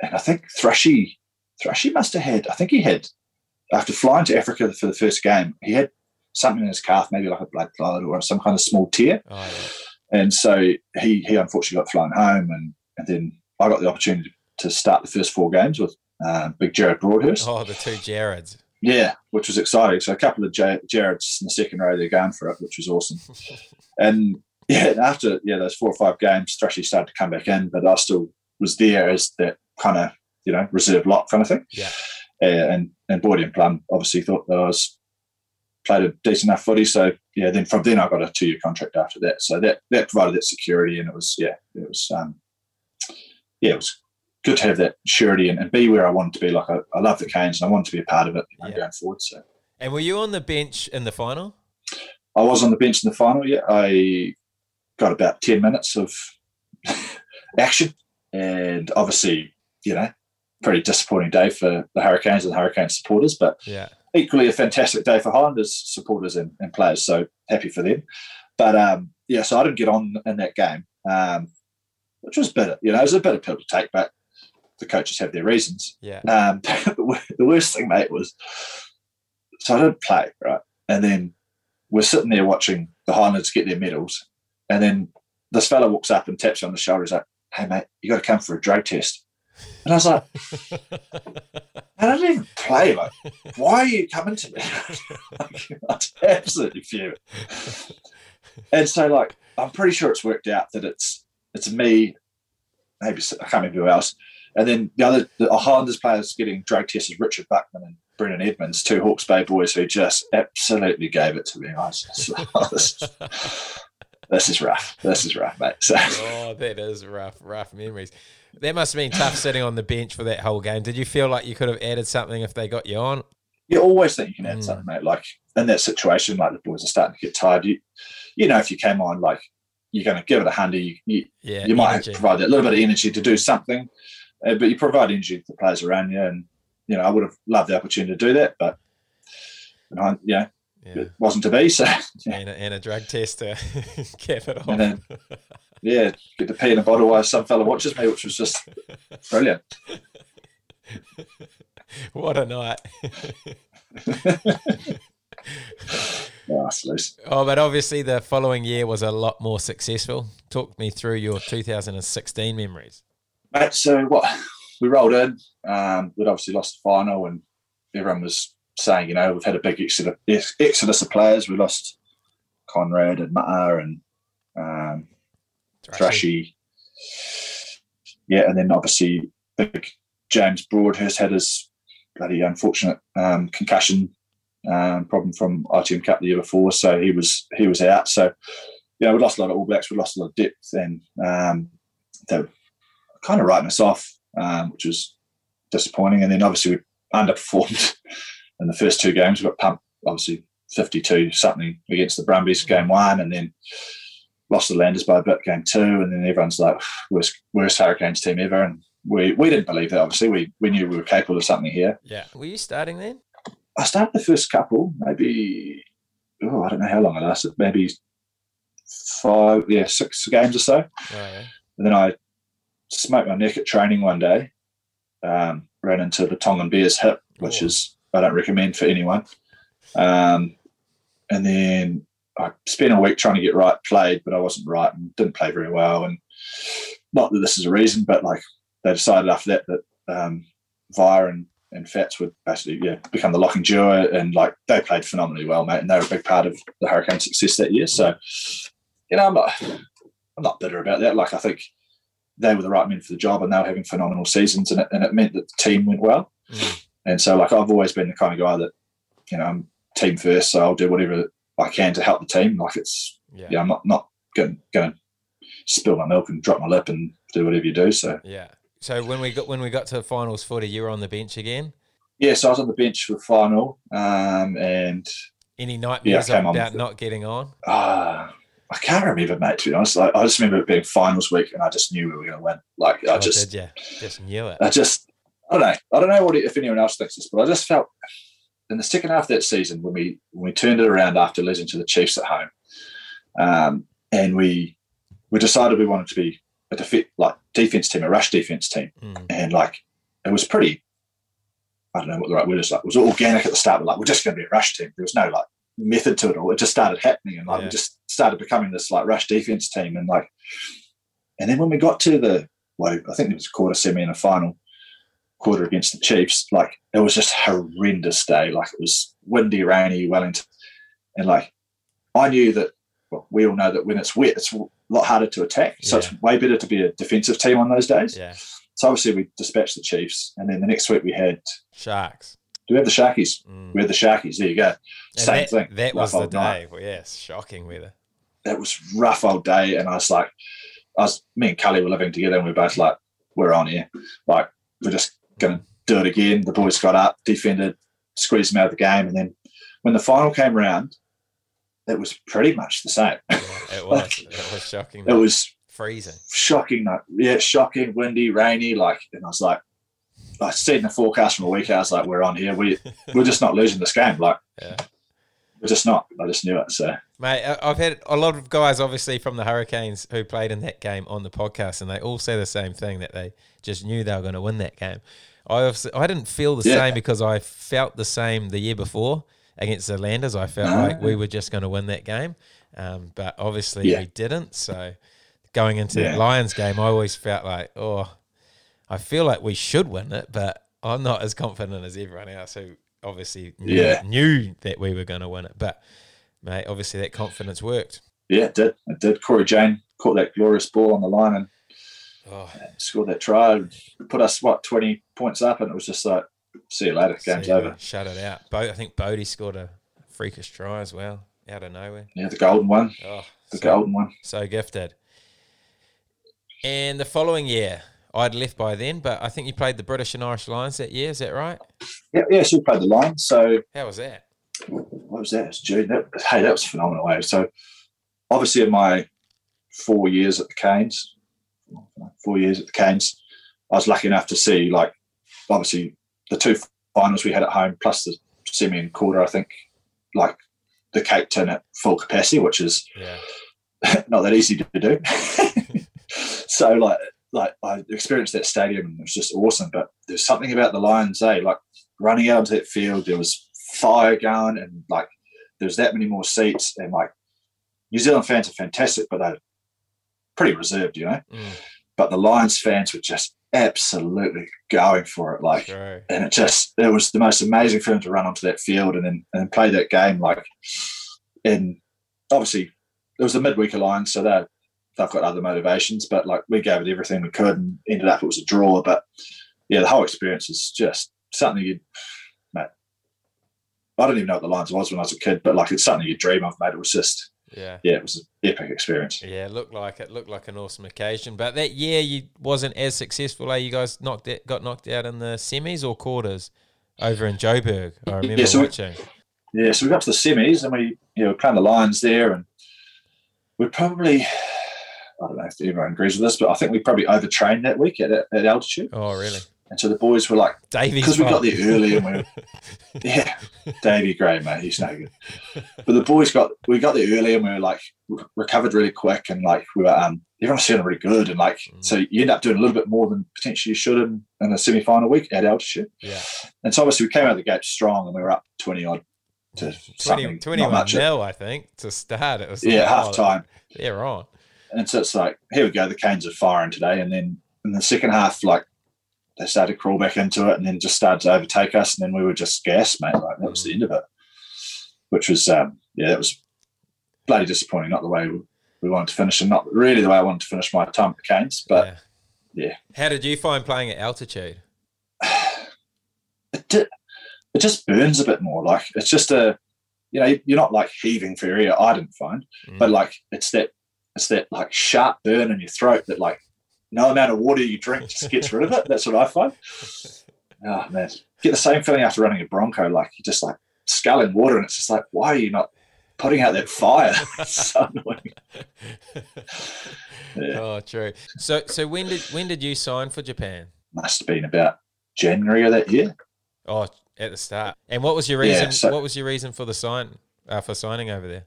and I think Thrushy Thrushy must have had. I think he had after flying to Africa for the first game, he had something in his calf, maybe like a blood clot or some kind of small tear. Oh, yeah. And so he he unfortunately got flown home, and, and then I got the opportunity to start the first four games with uh, Big James Broadhurst. Oh, the two Jareds. Yeah, which was exciting. So a couple of J- Jareds in the second row, they're going for it, which was awesome. and yeah, after yeah those four or five games, Thrushy started to come back in, but I still was there as that kind of you know reserve lock kind of thing. Yeah. Uh, and and Boydy and Plum obviously thought that I was played a decent enough footy. So yeah, then from then I got a two year contract after that. So that that provided that security, and it was yeah, it was um, yeah, it was good to have that surety and, and be where I wanted to be. Like I, I love the Canes and I wanted to be a part of it you know, Yeah. going forward. So And were you on the bench in the final? I was on the bench in the final. Yeah, I got about ten minutes of action. And obviously, you know, pretty disappointing day for the Hurricanes and the Hurricanes supporters, but Yeah. equally a fantastic day for Highlanders supporters and, and players. So happy for them. But um, yeah, so I didn't get on in that game, um, which was bitter. You know, it was a bitter pill to take, but the coaches have their reasons. Yeah. Um, the worst thing, mate, was so I didn't play, right? And then we're sitting there watching the Highlanders get their medals. And then this fella walks up and taps you on the shoulder. He's like, hey, mate, you got to come for a drug test. And I was like, I didn't even play. Like, why are you coming to me? like, I was absolutely fuming. And so, like, I'm pretty sure it's worked out that it's it's me, maybe I can't remember who else, and then the other the Highlanders players getting drug tested, Richard Buckman and Brendan Edmonds, two Hawke's Bay boys who just absolutely gave it to me. I just, this, this is rough. This is rough, mate. So oh, that is rough, rough memories. That must have been tough sitting on the bench for that whole game. Did you feel like you could have added something if they got you on? you always think you can add Mm. something, mate. Like in that situation, like the boys are starting to get tired. You, you know, if you came on, like you're going to give it a handy. you, you, Yeah. you might have to provide that little bit of energy to do something, uh, but you provide energy to the players around you. And you know, I would have loved the opportunity to do that, but you know, yeah, Yeah. it wasn't to be. So yeah, And, a, and a drug test to cap it off. Then- yeah, get the pee in a bottle while some fella watches me, which was just brilliant. what a night. Oh. Oh, but obviously the following year was a lot more successful. Talk me through your 2016 memories. Mate, so what we rolled in, um, we'd obviously lost the final, and everyone was saying, you know, we've had a big exodus, exodus of players. We lost Conrad and Ma'a and um, Thrushy. Yeah, and then obviously big James Broadhurst had his bloody unfortunate um, concussion um, problem from ITM Cup the year before, so he was he was out. So you know, we lost a lot of All Blacks, we lost a lot of depth, and um, they were kind of writing us off, um, which was disappointing. And then obviously we underperformed in the first two games. We got pumped, obviously fifty-two something against the Brumbies game one, and then lost the Landers by a bit game two, and then everyone's like, worst, worst Hurricanes team ever. And we, we didn't believe that, obviously. We, we knew we were capable of something here. Yeah. Were you starting then? I started the first couple, maybe, oh, I don't know how long it lasted, maybe five, yeah, six games or so. Oh, yeah. And then I smoked my neck at training one day, um, ran into the Tongan Bears hip, which Oh. is, I don't recommend for anyone. Um, and then I spent a week trying to get right, played, but I wasn't right and didn't play very well. And not that this is a reason, but like they decided after that that um, Vire and, and Fats would basically yeah become the locking duo, and like they played phenomenally well, mate, and they were a big part of the Hurricane success that year. So you know, I'm not I'm not bitter about that. Like I think they were the right men for the job, and they were having phenomenal seasons, and it, and it meant that the team went well. Mm. And so, like I've always been the kind of guy that you know I'm team first, so I'll do whatever I can to help the team. Like it's Yeah. yeah, I'm not not going to spill my milk and drop my lip and do whatever you do. So Yeah. So when we got when we got to the finals footy, you were on the bench again. yeah, so I was on the bench for final, um, and Any nightmares on about not getting on? uh, I can't remember, mate. To be honest, like, I just remember it being finals week, and I just knew we were going to win. Like I Oh, just, did you? Just knew it. I just, I don't know. I don't know what if anyone else thinks this, but I just felt in the second half of that season when we when we turned it around after losing to the Chiefs at home, um, and we we decided we wanted to be a defe- like defense team, a rush defense team, Mm. and like it was pretty. I don't know what the right word is. Like it was organic at the start, but like we're just going to be a rush team. There was no like method to it all. It just started happening, and like Yeah. we just started becoming this like rush defense team, and like, and then when we got to the well, I think it was quarter semi and a final quarter against the Chiefs. Like it was just horrendous day. Like it was windy, rainy, Wellington, and like I knew that. Well, we all know that when it's wet, it's a lot harder to attack. So Yeah. it's way better to be a defensive team on those days. Yeah. So obviously we dispatched the Chiefs, and then the next week we had. Sharks. We have the Sharkies? Mm. We had the Sharkies. There you go. And Same that, thing. That was Rough the day. Well, yes, shocking weather. That was rough old day, and I was like, I was me and Cully were living together, and we are both like, we're on here. Like we're just gonna do it again. The boys got up, defended, squeezed them out of the game, and then when the final came round, it was pretty much the same. Yeah, it was. it was shocking. It was Freezing. shocking night. Yeah, shocking, windy, rainy. Like, and I was like, I seen the forecast from a week. I was like, we're on here. We we're just not losing this game. Like, Yeah. we're just not. I just knew it. So Mate, I've had a lot of guys, obviously from the Hurricanes, who played in that game on the podcast, and they all say the same thing that they just knew they were going to win that game. I obviously, I didn't feel the Yeah. same because I felt the same the year before against the Landers. I felt Ah. like we were just going to win that game, um, but obviously Yeah. we didn't. So going into that Yeah. Lions game, I always felt like, oh, I feel like we should win it, but I'm not as confident as everyone else who obviously knew, Yeah. knew that we were going to win it. But mate, obviously that confidence worked. yeah, it did. It did. Cory Jane caught that glorious ball on the line and Oh, scored that try. Put us what twenty points up, and it was just like, see you later. Game's over. Shut it out. Bo- I think Bodie scored a freakish try as well, out of nowhere. Yeah, the golden one. Oh, The so, golden one. so gifted. And the following year, I'd left by then, but I think you played the British and Irish Lions that year. Is that right? Yeah, yeah. So we played the Lions. So How was that? what was that? It was June. That, hey, that was phenomenal. eh? So obviously, in my four years at the Canes, four years at the Canes, I was lucky enough to see like obviously the two finals we had at home plus the semi and quarter. I think like the Cake Tin at full capacity, which is Yeah. not that easy to do. so like like I experienced that stadium and it was just awesome. But there's something about the Lions, eh? Like running out onto that field, there was fire going and like there's that many more seats and like New Zealand fans are fantastic, but they're pretty reserved, you know. Mm, But the Lions fans were just absolutely going for it. Like true. and it just it was the most amazing feeling to run onto that field and then and play that game like and obviously it was a midweek alliance so they they've got other motivations but like we gave it everything we could and ended up it was a draw but yeah the whole experience is just something you mate I don't even know what the Lions was when I was a kid but like it's something you dream of mate it was just Yeah. yeah it was an epic experience Yeah, it looked like it looked like an awesome occasion. But that year you wasn't as successful. Eh? You guys knocked it, got knocked out in the semis or quarters over in Joburg. I remember Yeah, so we- Yeah, so we got to the semis and we, you know, playing the Lions there, and we probably, I don't know if everyone agrees with this, but I think we probably overtrained that week at, at altitude, Oh, really? and so the boys were like, because we got there early and we, were, yeah, Davy Gray, mate, he's no good. But the boys got, we got there early and we were like re- recovered really quick, and like we were, um, everyone was feeling really good, and like Mm. so you end up doing a little bit more than potentially you should in, in a semi final week at altitude, Yeah. and so obviously we came out of the gate strong, and we were up twenty odd to 20, something, 21 much. nil, I think, to start. It was Yeah, like, half oh, time. They're on. And so it's like, here we go, the Canes are firing today. And then in the second half, like they started to crawl back into it and then just started to overtake us. And then we were just gassed, mate. Like that was the end of it, which was, um, yeah, that was bloody disappointing. Not the way we, we wanted to finish and not really the way I wanted to finish my time at the Canes. But yeah. How did you find playing at altitude? it, di- it just burns a bit more. Like it's just a, you know, you're not like heaving for air. I didn't find, Mm. but like it's that, it's that like sharp burn in your throat that like no amount of water you drink just gets rid of it. That's what I find. Oh man, get the same feeling after running a Bronco. Like you're just like sculling water, and it's just like, why are you not putting out that fire? So annoying. Yeah. Oh, true. So, so when did when did you sign for Japan? Must have been about January of that year. Oh, at the start. And what was your Yeah, reason? so- what was your reason for the sign uh, for signing over there?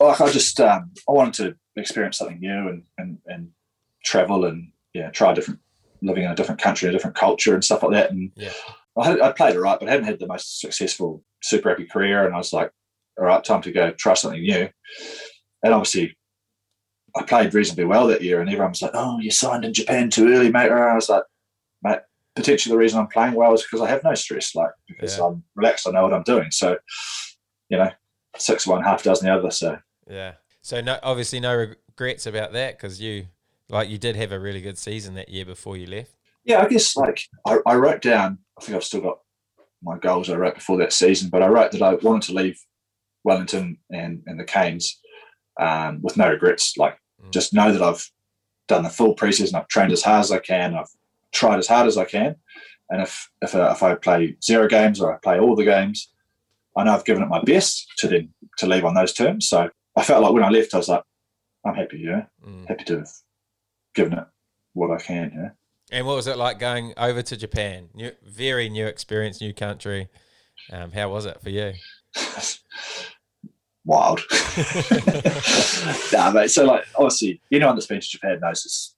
Like I just um, I wanted to experience something new and and and travel and yeah try different living in a different country, a different culture and stuff like that. And Yeah. I, had, I played it right, but I hadn't had the most successful Super happy career. And I was like, all right, time to go try something new. And obviously, I played reasonably well that year. And everyone was like, oh, you signed in Japan too early, mate. And I was like, mate, potentially the reason I'm playing well is because I have no stress, like because Yeah. I'm relaxed. I know what I'm doing. So, you know, six one, half dozen the other. So. Yeah. So no, obviously no regrets about that because you like you did have a really good season that year before you left. yeah, I guess like I, I wrote down, I think I've still got my goals I wrote before that season, but I wrote that I wanted to leave Wellington and, and the Canes um, with no regrets. Like, Mm. just know that I've done the full preseason, I've trained as hard as I can, I've tried as hard as I can. And if, if, uh, if I play zero games or I play all the games, I know I've given it my best to then to leave on those terms. So I felt like when I left, I was like, I'm happy. Yeah, Mm. happy to have given it what I can. Yeah. And what was it like going over to Japan? New, very new experience, new country. Um, how was it for you? Wild. nah, mate. So, like, obviously, anyone that's been to Japan knows this,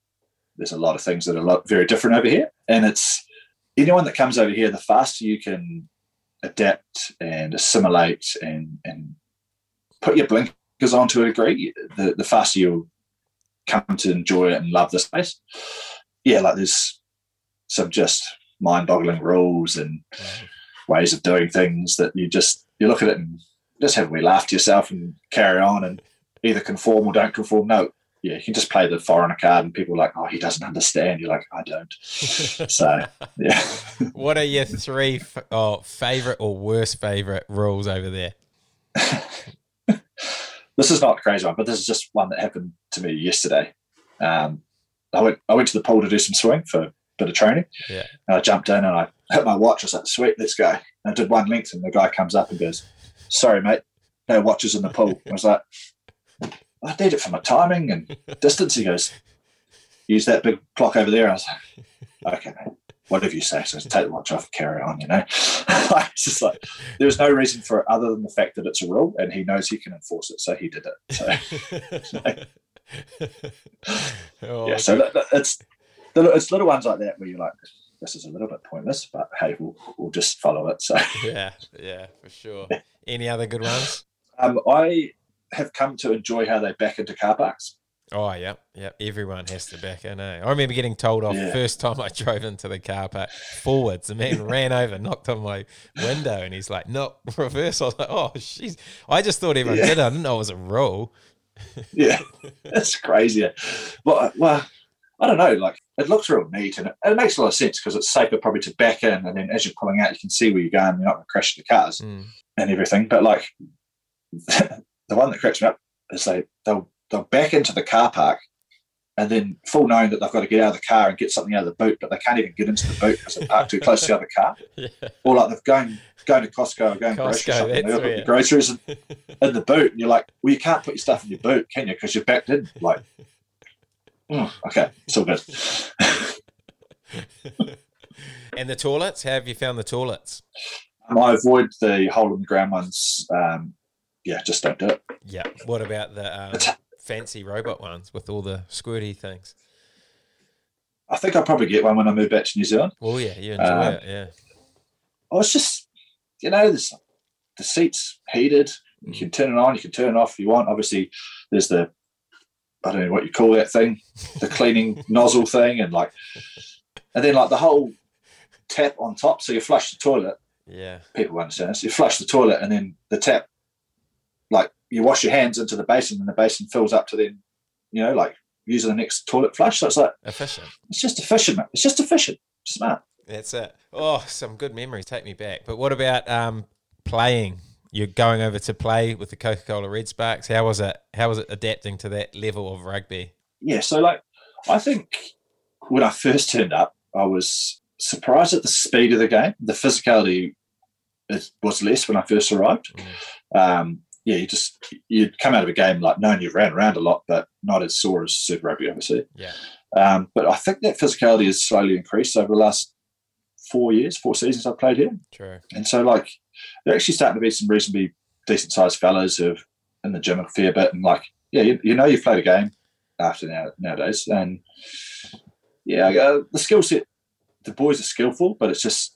there's a lot of things that are lot, very different over here. And it's anyone that comes over here, the faster you can adapt and assimilate and, and put your blinkers on to a degree, the, the faster you'll come to enjoy it and love the space. Yeah, like, there's some just mind boggling rules and ways of doing things that you just you look at it and just have a wee laugh to yourself and carry on and either conform or don't conform. No, yeah, you can just play the foreigner card and people are like, oh, he doesn't understand. You're like, I don't. So yeah, what are your three f- oh, favorite or worst favorite rules over there? this is not a crazy one, but this is just one that happened to me yesterday. Um, I went I went to the pool to do some swimming for a bit of training. Yeah. And I jumped in and I hit my watch. I was like, sweet, let's go. And I did one length and the guy comes up and goes, sorry, mate, no watches in the pool. I was like, I need it for my timing and distance. He goes, use that big clock over there. I was like, okay, mate, whatever you say. So take the watch off and carry on, you know? it's just like, there was no reason for it other than the fact that it's a rule and he knows he can enforce it. So he did it. So, oh, yeah, so it's, it's little ones like that where you're like, this is a little bit pointless, but hey, we'll, we'll just follow it. So yeah, yeah, for sure. Any other good ones? um, I have come to enjoy how they back into car parks. Oh, yeah, yeah. Everyone has to back in. Eh? I remember getting told off Yeah. first time I drove into the car park forwards. The man ran over, knocked on my window, and he's like, "No, reverse." I was like, "Oh, jeez." I just thought everyone Yeah. did it. I didn't know it was a rule. Yeah, that's crazy. Well, well, I don't know. Like it looks real neat, and it, it makes a lot of sense because it's safer probably to back in, and then as you're pulling out, you can see where you're going. You're not going to crash the cars Mm. and everything. But like the one that cracks me up is they they'll they'll back into the car park. And then, full knowing that they've got to get out of the car and get something out of the boot, but they can't even get into the boot because they're parked too close to the other car. Yeah, Or like they've going going to Costco or going grocery shopping, they've got the groceries in, in the boot, and you're like, well, you can't put your stuff in your boot, can you? Because you're backed in. Like, "Mm, okay, it's all good. and the toilets. How have you found the toilets? Um, I avoid the hole in the ground ones. Um, yeah, just don't do it. Yeah. What about the um, fancy robot ones with all the squirty things? I think I'll probably get one when I move back to New Zealand. Well, yeah, you enjoy Um, it. Yeah. I was just, you know, there's the seats heated. You can turn it on, you can turn it off if you want. Obviously, there's the I don't know what you call that thing, the cleaning nozzle thing, and like, and then like the whole tap on top. So you flush the toilet. Yeah. People understand this. You flush the toilet, and then the tap, like you wash your hands into the basin, and the basin fills up to then, you know, like using the next toilet flush. So it's like Efficient. it's just efficient. mate. It's just efficient. Smart. That's it. Oh, some good memories. Take me back. But what about um, playing? You're going over to play with the Coca Cola Red Sparks. How was it? How was it adapting to that level of rugby? yeah, so like I think when I first turned up, I was surprised at the speed of the game. The physicality was less when I first arrived. Um, yeah, you just you'd come out of a game like knowing you've ran around a lot, but not as sore as Super Rugby, obviously. Yeah. Um, but I think that physicality has slowly increased over the last four years, four seasons I've played here. True. And so, like, they're actually starting to be some reasonably decent sized fellas who have in the gym a fair bit. And, like, yeah, you, you know, you've played a game after now, nowadays. And yeah, uh, the skill set, the boys are skillful, but it's just,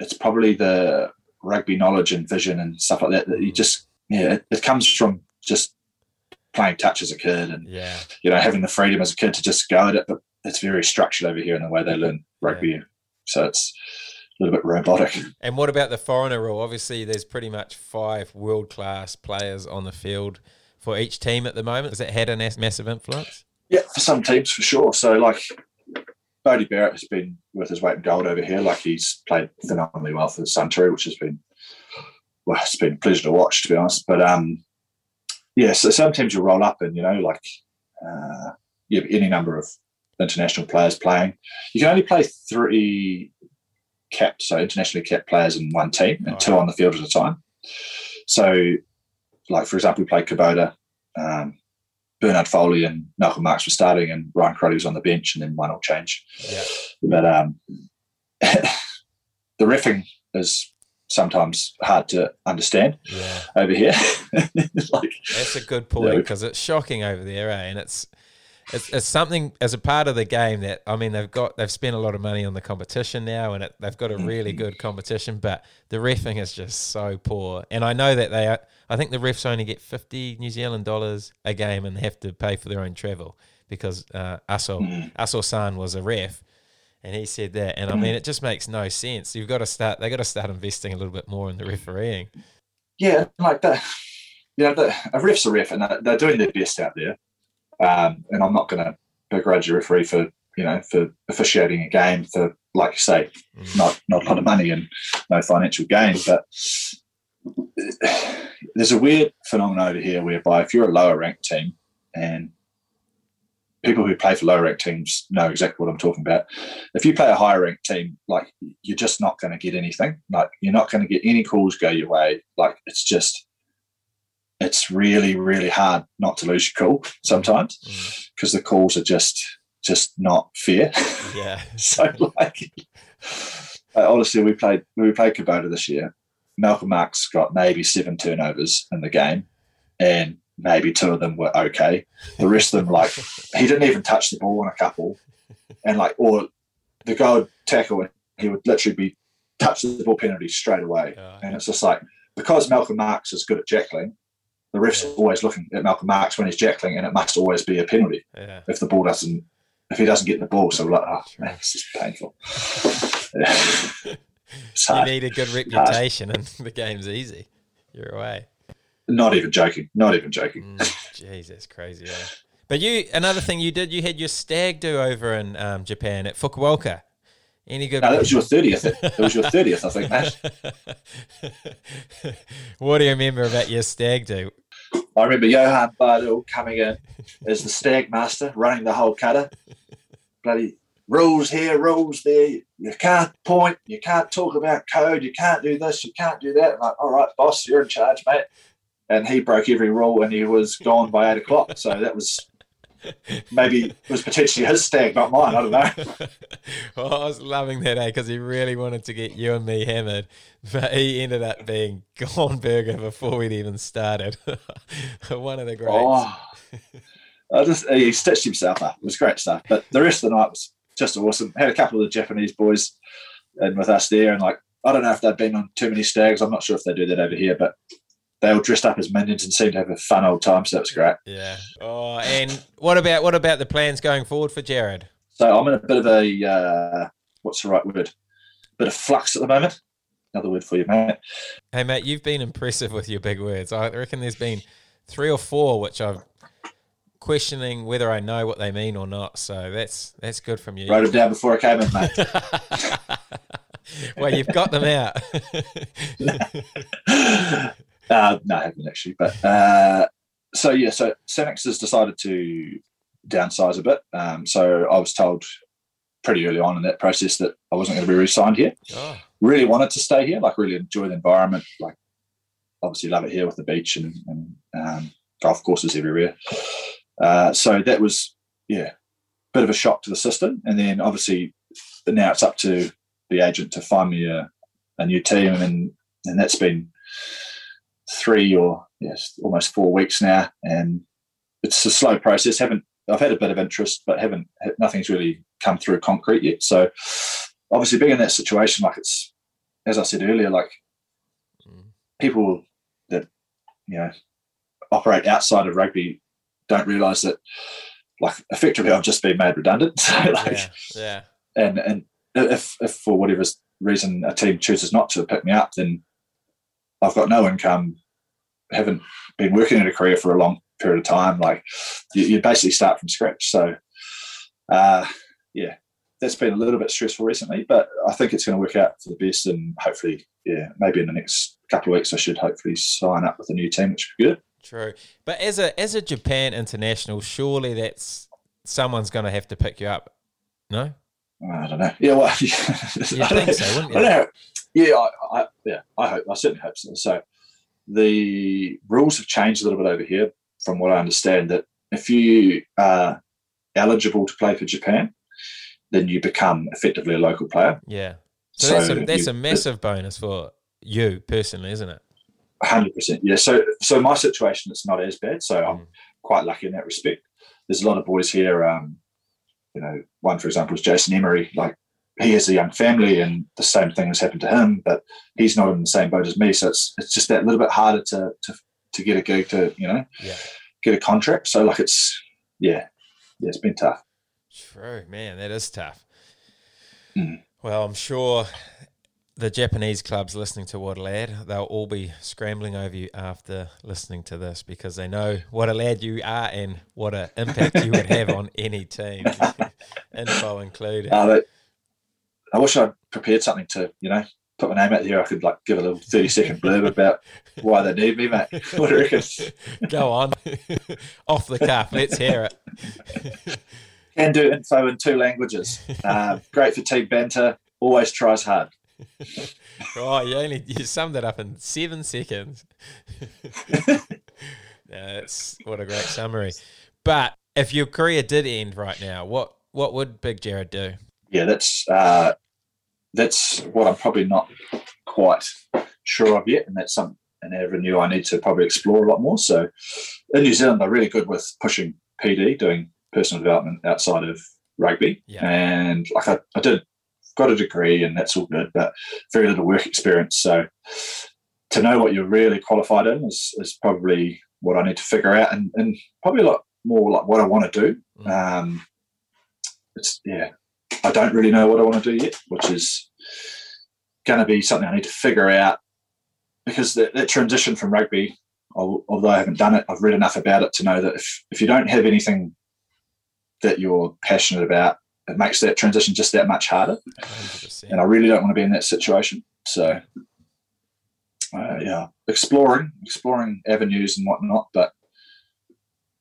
it's probably the rugby knowledge and vision and stuff like that that you just, yeah, it, it comes from just playing touch as a kid and, Yeah. you know, having the freedom as a kid to just go at it. But it's very structured over here in the way they learn rugby. So it's a little bit robotic. And what about the foreigner rule? Obviously, there's pretty much five world class players on the field for each team at the moment. Has it had a massive influence? Yeah, for some teams for sure. So like Bodie Barrett has been worth his weight in gold over here. Like he's played phenomenally well for Suntory, which has been well, it's been a pleasure to watch to be honest. But um yeah, so sometimes you'll roll up and you know, like uh you have any number of international players playing. You can only play three capped, so internationally capped players in one team and two on the field at a time. So like for example, we played Kubota, um, Bernard Foley and Malcolm Marx were starting, and Ryan Crotty was on the bench, and then one will change. Yeah. But um, the riffing is sometimes hard to understand Yeah. over here. like, That's a good point because it's shocking over there, eh? And it's, it's it's something as a part of the game that I mean they've got they've spent a lot of money on the competition now, and it, they've got a really Mm-hmm. good competition, but the refing is just so poor. And I know that they are. I think the refs only get fifty New Zealand dollars a game and have to pay for their own travel because uh, Aso Mm. Aso San was a ref. And he said that, and I mean, it just makes no sense. You've got to start. They got to start investing a little bit more in the refereeing. yeah, like that. You know, the, a ref's a ref, and they're, they're doing their best out there. Um, and I'm not going to begrudge a referee for you know for officiating a game for, like you say, Mm. not not a lot of money and no financial gain. But there's a weird phenomenon over here whereby if you're a lower ranked team and people who play for lower ranked teams know exactly what I'm talking about. If you play a higher ranked team, like you're just not going to get anything. Like you're not going to get any calls go your way. Like it's just, it's really, really hard not to lose your cool sometimes Mm. because the calls are just, just not fair. Yeah. so like, uh, honestly, we played we played Kubota this year. Malcolm Marx got maybe seven turnovers in the game, and maybe two of them were okay. The rest of them, like, he didn't even touch the ball on a couple, and like, or the guy would tackle and he would literally be touch the ball penalty straight away, Yeah. and it's just like because Malcolm Marx is good at jackling. The ref's Yeah. always looking at Malcolm Marx when he's jackling, and it must always be a penalty Yeah. if the ball doesn't if he doesn't get the ball. So we're like, oh man, this is painful. You need a good reputation, and the game's easy. You're away. Not even joking. Not even joking. Mm, that's crazy. Eh? But you, another thing you did, you had your stag do over in um, Japan at Fukuoka. Any good? No, that was your thirtieth. It was your thirtieth, I think, Matt. what do you remember about your stag do? I remember Johan Bardell coming in as the stag master, running the whole cutter. Bloody rules here, rules there. You can't point. You can't talk about code. You can't do this. You can't do that. I'm like, all right, boss, you're in charge, mate. And he broke every rule, and he was gone by eight o'clock. So that was maybe it was potentially his stag, not mine. I don't know. well, I was loving that, eh? Because he really wanted to get you and me hammered, but he ended up being gone burger before we'd even started. One of the greats. Oh, I just he stitched himself up. It was great stuff. But the rest of the night was just awesome. Had a couple of the Japanese boys in with us there, and like I don't know if they've been on too many stags. I'm not sure if they do that over here, but they all dressed up as minions and seemed to have a fun old time. So that was great. Yeah. Oh, and what about what about the plans going forward for Jared? So I'm in a bit of a uh, what's the right word? Bit of flux at the moment. Another word for you, mate. Hey, mate, you've been impressive with your big words. I reckon there's been three or four which I'm questioning whether I know what they mean or not. So that's that's good from you. Wrote them down before I came in, mate. well, you've got them out. uh, no, I haven't actually. But uh, so yeah, so Sanix has decided to downsize a bit. Um, so I was told pretty early on in that process that I wasn't going to be re-signed here. oh, Really wanted to stay here, like really enjoy the environment. Like obviously love it here with the beach and, and um, golf courses everywhere. Uh, so that was yeah, bit of a shock to the system. And then obviously now it's up to the agent to find me a, a new team, and and that's been three or yes, almost four weeks now, and it's a slow process. Haven't I've had a bit of interest, but haven't nothing's really come through concrete yet. So obviously being in that situation, like it's as I said earlier, like Mm. people that you know operate outside of rugby don't realise that like effectively I've just been made redundant. So like yeah, yeah, and and if if for whatever reason a team chooses not to pick me up, then I've got no income, haven't been working in a career for a long period of time. Like you, you basically start from scratch. So, uh, yeah, that's been a little bit stressful recently, but I think it's going to work out for the best. And hopefully, yeah, maybe in the next couple of weeks, I should hopefully sign up with a new team, which would be good. true. But as a as a Japan international, surely that's someone's going to have to pick you up. No. I don't know. Yeah, well, I don't think so, wouldn't you? don't know. Yeah, I, I, yeah, I hope. I certainly hope so. So, the rules have changed a little bit over here, from what I understand. That if you are eligible to play for Japan, then you become effectively a local player. Yeah. So, that's, a, that's you- a massive bonus for you personally, isn't it? hundred percent. Yeah. So so my situation is not as bad. So I'm Mm. quite lucky in that respect. There's a lot of boys here. Um, you know, one for example is Jason Emery. Like he has a young family, and the same thing has happened to him, but he's not in the same boat as me. So it's it's just that little bit harder to to to get a gig to you know Yeah. get a contract. So like it's yeah yeah it's been tough. True, man. That is tough. Mm. Well, I'm sure the Japanese clubs listening to What a Lad, they'll all be scrambling over you after listening to this because they know what a lad you are and what an impact you would have on any team, info included. Uh, but I wish I'd prepared something to you know put my name out there. I could like give a little thirty second blurb about why they need me, mate. What do you reckon? Go on, off the cuff. Let's hear it. Can do info in two languages. Uh, great for team banter. Always tries hard. Oh, you only you summed it up in seven seconds. that's what a great summary. But if your career did end right now, what what would Big Jared do? Yeah, that's uh, that's what I'm probably not quite sure of yet, and that's some an avenue I need to probably explore a lot more. So, in New Zealand, they're really good with pushing PD, doing personal development outside of rugby, Yeah. and like I, I did got a degree, and that's all good, but very little work experience. So, to know what you're really qualified in is, is probably what I need to figure out, and, and probably a lot more like what I want to do. Mm. Um, it's yeah, I don't really know what I want to do yet, which is going to be something I need to figure out because that, that transition from rugby, although I haven't done it, I've read enough about it to know that if, if you don't have anything that you're passionate about, it makes that transition just that much harder. 100%. And I really don't want to be in that situation. So, uh, yeah, exploring, exploring avenues and whatnot. But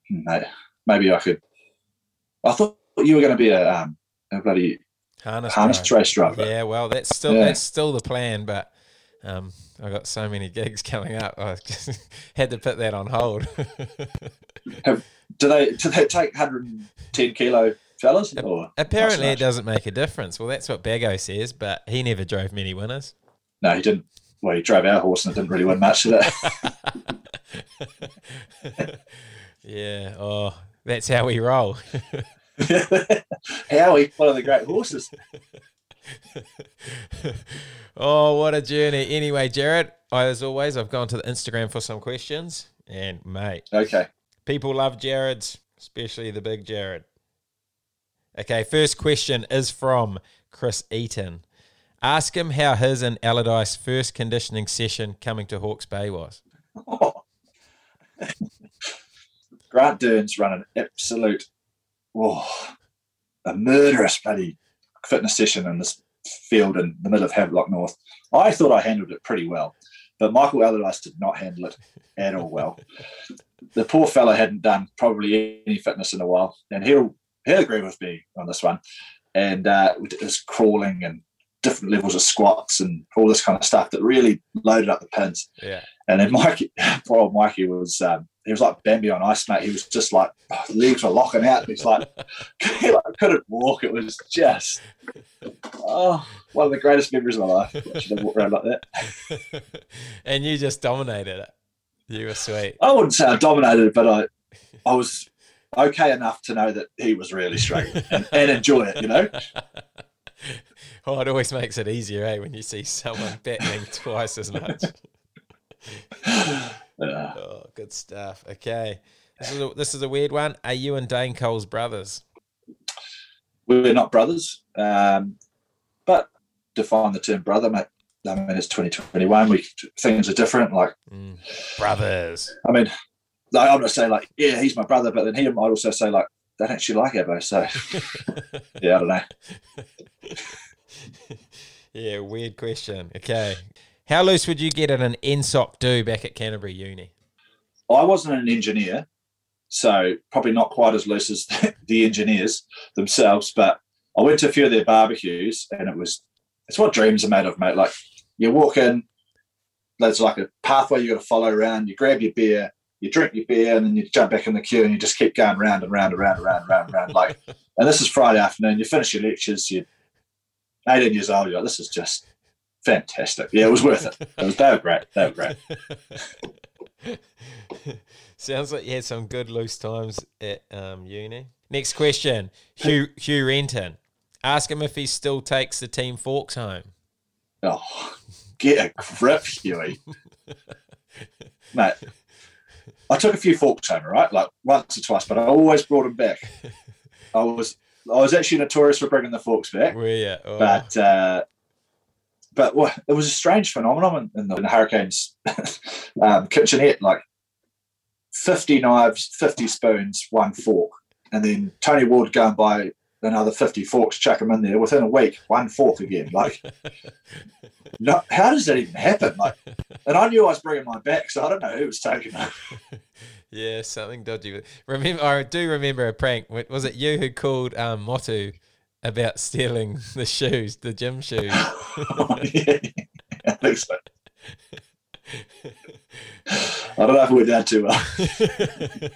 hmm, maybe I could. I thought you were going to be a, um, a bloody harness, harness race driver. Yeah, well, that's still Yeah. that's still the plan, but um, I got so many gigs coming up, I just had to put that on hold. Do they do they take 110 kilo fellas? Or Apparently, it doesn't make a difference. Well, that's what Bago says, but he never drove many winners. No, he didn't. Well, he drove our horse and it didn't really win much, did yeah. Oh, that's how we roll. it? Howie, one of the great horses. oh, what a journey. Anyway, Jared, as always, I've gone to the Instagram for some questions. And, mate, Okay. people love Jared's, especially the big Jared. Okay, first question is from Chris Eaton. Ask him how his and Allardice first conditioning session coming to Hawke's Bay was. Grant Dern's run an absolute, oh, a murderous bloody fitness session in this field in the middle of Havelock North. I thought I handled it pretty well, but Michael Allardice did not handle it at all well. the poor fellow hadn't done probably any fitness in a while, and he'll agree with me on this one. And uh, it was crawling and different levels of squats and all this kind of stuff that really loaded up the pins. Yeah. And then Mikey, poor old Mikey was um, he was like Bambi on ice, mate. He was just like legs were locking out. He's like, he like couldn't walk. It was just oh, one of the greatest memories of my life. Watching him walk around like that. and you just dominated it. You were sweet. I wouldn't say I dominated, it, but I I was okay enough to know that he was really struggling and, and enjoy it. You know. Oh, it always makes it easier, eh, when you see someone battling twice as much. Oh, good stuff. Okay. This is, a, this is a weird one. Are you and Dane Coles brothers? we're not brothers, um, but define the term brother, mate. I mean, it's 2021. We things are different. Like Mm, brothers. I mean, like, I'm gonna say like, yeah, he's my brother, but then he might also say like, they don't actually like Abbo. So yeah, I don't know. yeah, weird question. Okay. How loose would you get at an ENSOC do back at Canterbury Uni? I wasn't an engineer, so probably not quite as loose as the engineers themselves. But I went to a few of their barbecues, and it was it's what dreams are made of, mate. Like you walk in, there's like a pathway you got to follow around. You grab your beer, you drink your beer and then you jump back in the queue and you just keep going round and round and round and round and round and round. Like, and this is Friday afternoon. You finish your lectures. You're 18 years old. You're like, this is just fantastic. Yeah, it was worth it. It was they were great. They were great. Sounds like you had some good loose times at um, uni. Next question, Hugh Hugh Renton. Ask him if he still takes the team forks home. Oh, get a grip, Huey. Mate, I took a few forks home, right? Like once or twice, but I always brought them back. I was I was actually notorious for bringing the forks back, Where you? Oh, but uh, but well, it was a strange phenomenon in the, in the Hurricanes um, kitchenette. Like fifty knives, fifty spoons, one fork, and then Tony Ward go and buy another fifty forks, chuck them in there within a week, one fork again. Like, no, how does that even happen? Like, and I knew I was bringing my back, so I don't know who was taking it. yeah, something dodgy. Remember, I do remember a prank. Was it you who called um, Motu about stealing the shoes, the gym shoes? yeah, I think so. I don't know if it went down too well.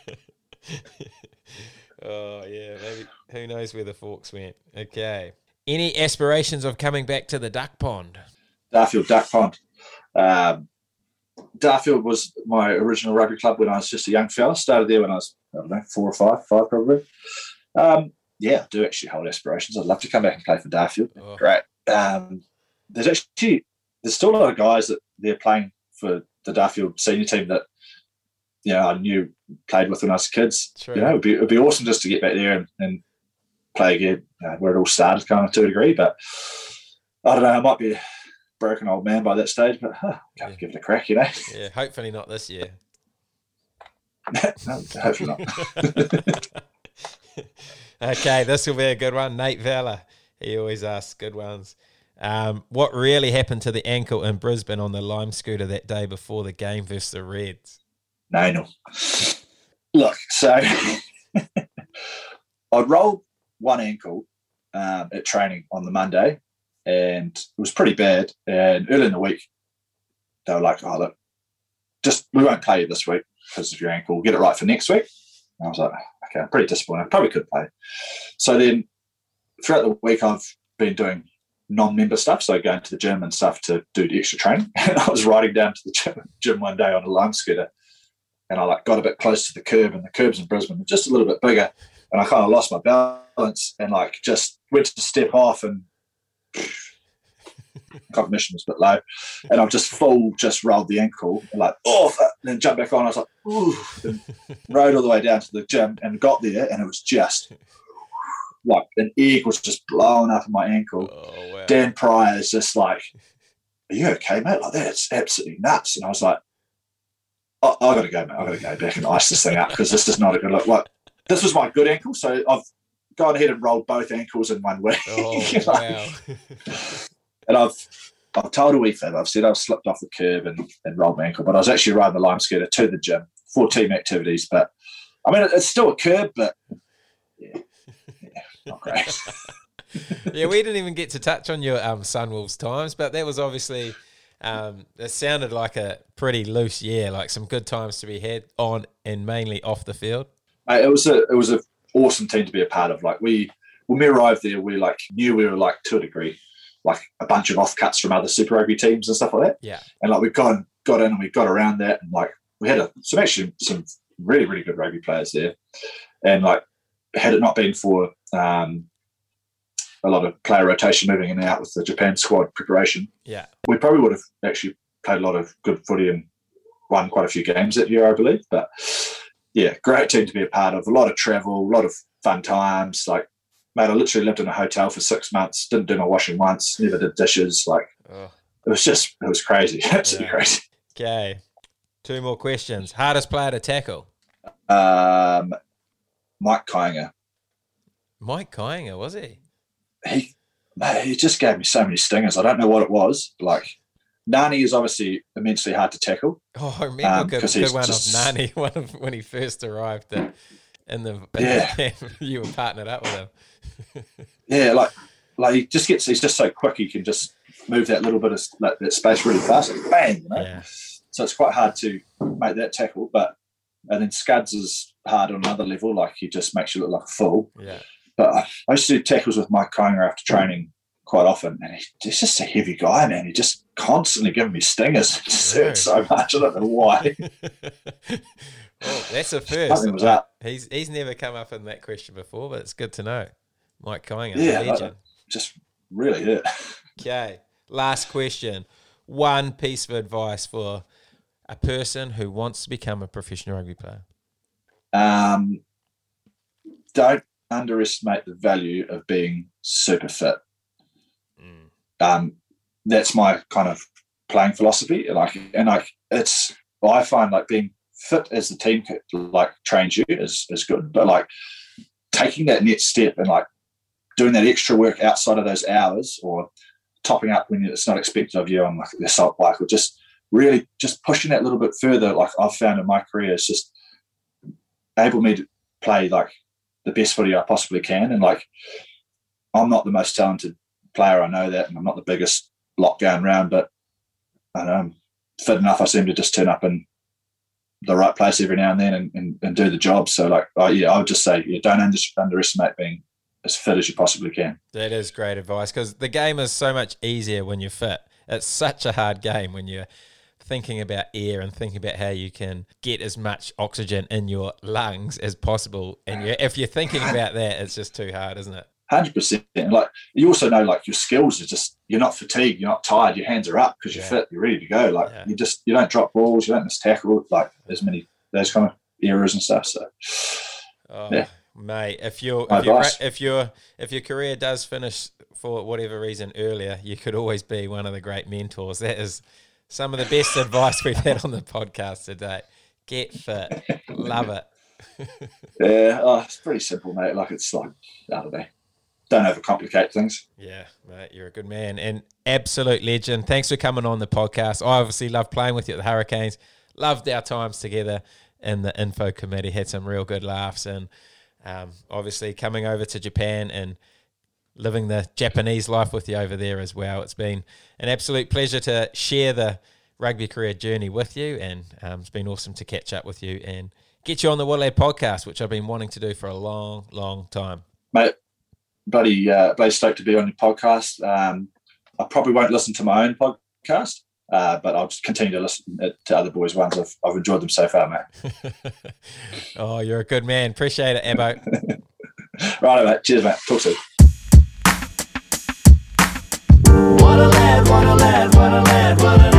oh yeah, maybe who knows where the forks went. Okay. Any aspirations of coming back to the duck pond? Darfield Duck Pond. Um, Darfield was my original rugby club when I was just a young fella. Started there when I was, I don't know, four or five, five probably. Um, yeah, I do actually hold aspirations. I'd love to come back and play for Darfield. Oh, Great. Um, there's actually, there's still a lot of guys that they're playing for the Darfield senior team that, you know, I knew played with when I was kids. True. You know, it'd be, it'd be awesome just to get back there and, and play again uh, where it all started kind of to a degree. But I don't know, I might be a broken old man by that stage, but huh, Yeah. give it a crack, you know. Yeah, hopefully not this year. no, hopefully not. okay, this will be a good one. Nate Vella. He always asks good ones. Um, what really happened to the ankle in Brisbane on the lime scooter that day before the game versus the Reds? No, no. Look, so I'd rolled one ankle um, at training on the Monday, and it was pretty bad. And early in the week, they were like, "Oh, look, just we won't play you this week because of your ankle. We'll get it right for next week." And I was like, "Okay, I'm pretty disappointed. I probably could play." So then, throughout the week, I've been doing non-member stuff, so going to the gym and stuff to do the extra training. And I was riding down to the gym, gym one day on a lime scooter, and I like got a bit close to the curb, and the curbs in Brisbane are just a little bit bigger, and I kind of lost my balance and like just went to step off, and cognition was a bit low, and I've just full just rolled the ankle, like oh, and then jumped back on. I was like, ooh, rode all the way down to the gym and got there, and it was just like an egg was just blowing up in my ankle. Oh, wow. Dan Pryor is just like, Are you okay, mate? Like, that's absolutely nuts. And I was like, oh, I got to go, mate. I got to go back and ice this thing up because this is not a good look. Like, this was my good ankle. So I've gone ahead and rolled both ankles in one week. Oh, wow. and I've I've told a wee fib. I've said I've slipped off the curb and, and rolled my ankle, but I was actually riding the lime scooter to the gym for team activities. But I mean, it's still a curb, but yeah, yeah not great. yeah, we didn't even get to touch on your um, Sunwolves times, but that was obviously um, it sounded like a pretty loose year, like some good times to be had on and mainly off the field. Uh, it was a it was an awesome team to be a part of. Like we when we arrived there, we like knew we were like to a degree, like a bunch of offcuts from other Super Rugby teams and stuff like that. Yeah. And like we got got in and we got around that and like we had a, some actually some really really good rugby players there, and like had it not been for um, a lot of player rotation moving in and out with the Japan squad preparation, Yeah. we probably would have actually played a lot of good footy and won quite a few games that year, I believe. But yeah, great team to be a part of. A lot of travel, a lot of fun times. Like, mate, I literally lived in a hotel for six months, didn't do my washing once, never did dishes. Like, Oh, it was just, it was crazy, absolutely Yeah. crazy. okay. Two more questions. Hardest player to tackle? Um, Mike Kyinger, Mike Kyinger, was he? he, mate, he just gave me so many stingers. I don't know what it was. Like, Ngani is obviously immensely hard to tackle. Oh, I remember Um, good, good he's one just- of Ngani one of, when he first arrived at, in the, in Yeah. the. You were partnered up with him. Yeah, like like he just gets he's just so quick he can just move that little bit of that, that space really fast. Bang, you know? Yeah. So it's quite hard to make that tackle. But and then Scuds is hard on another level. Like he just makes you look like a fool. Yeah. But I, I used to do tackles with Mike Conger after training quite often, and he, he's just a heavy guy, man. He just constantly giving me stingers. So much. I don't know why. oh, that's a first. Was up. He's he's never come up in that question before, but it's good to know. Mike Coinger, Yeah, a like- legend. Just really it. Okay, last question. One piece of advice for a person who wants to become a professional rugby player. Um, don't underestimate the value of being super fit. Mm. um, that's my kind of playing philosophy. Like, and like, it's I find like being fit as the team like trains you is is good, but like taking that next step and like doing that extra work outside of those hours or topping up when it's not expected of you on like the assault bike or just really just pushing that a little bit further. Like I've found in my career, is just able me to play like the best footy I possibly can, and like I'm not the most talented player. I know that, and I'm not the biggest lock going round, but know I'm fit enough. I seem to just turn up in the right place every now and then and, and, and do the job. So, like, yeah, I would just say, yeah, don't under, underestimate being as fit as you possibly can. That is great advice because the game is so much easier when you're fit. It's such a hard game when you're thinking about air and thinking about how you can get as much oxygen in your lungs as possible. And you if you're thinking about that, it's just too hard, isn't it? Hundred percent. Like you also know, like your skills are just you're not fatigued, you're not tired, your hands are up because you're Yeah. fit, you're ready to go. Like Yeah. you just you don't drop balls, you don't miss tackle, like as many those kind of errors and stuff. So Oh, Yeah. mate, if your My if advice. if your if your career does finish for whatever reason earlier, you could always be one of the great mentors. That is some of the best advice we've had on the podcast today. Get fit, love it. yeah, oh, it's pretty simple, mate. Like it's like I don't know. Don't overcomplicate things. Yeah, mate, you're a good man and absolute legend. Thanks for coming on the podcast. I obviously love playing with you at the Hurricanes. Loved our times together in the info committee. Had some real good laughs and um, obviously coming over to Japan and living the Japanese life with you over there as well. It's been an absolute pleasure to share the rugby career journey with you, and um, it's been awesome to catch up with you and get you on the What a Lad podcast, which I've been wanting to do for a long, long time. mate. Bloody, uh, bloody stoked to be on your podcast. Um, I probably won't listen to my own podcast, uh, but I'll just continue to listen to other boys' ones. I've, I've enjoyed them so far, mate. oh, you're a good man. Appreciate it, Abo. Right, mate. Cheers, mate. Talk soon. What a lad, what a lad, what a lad, what a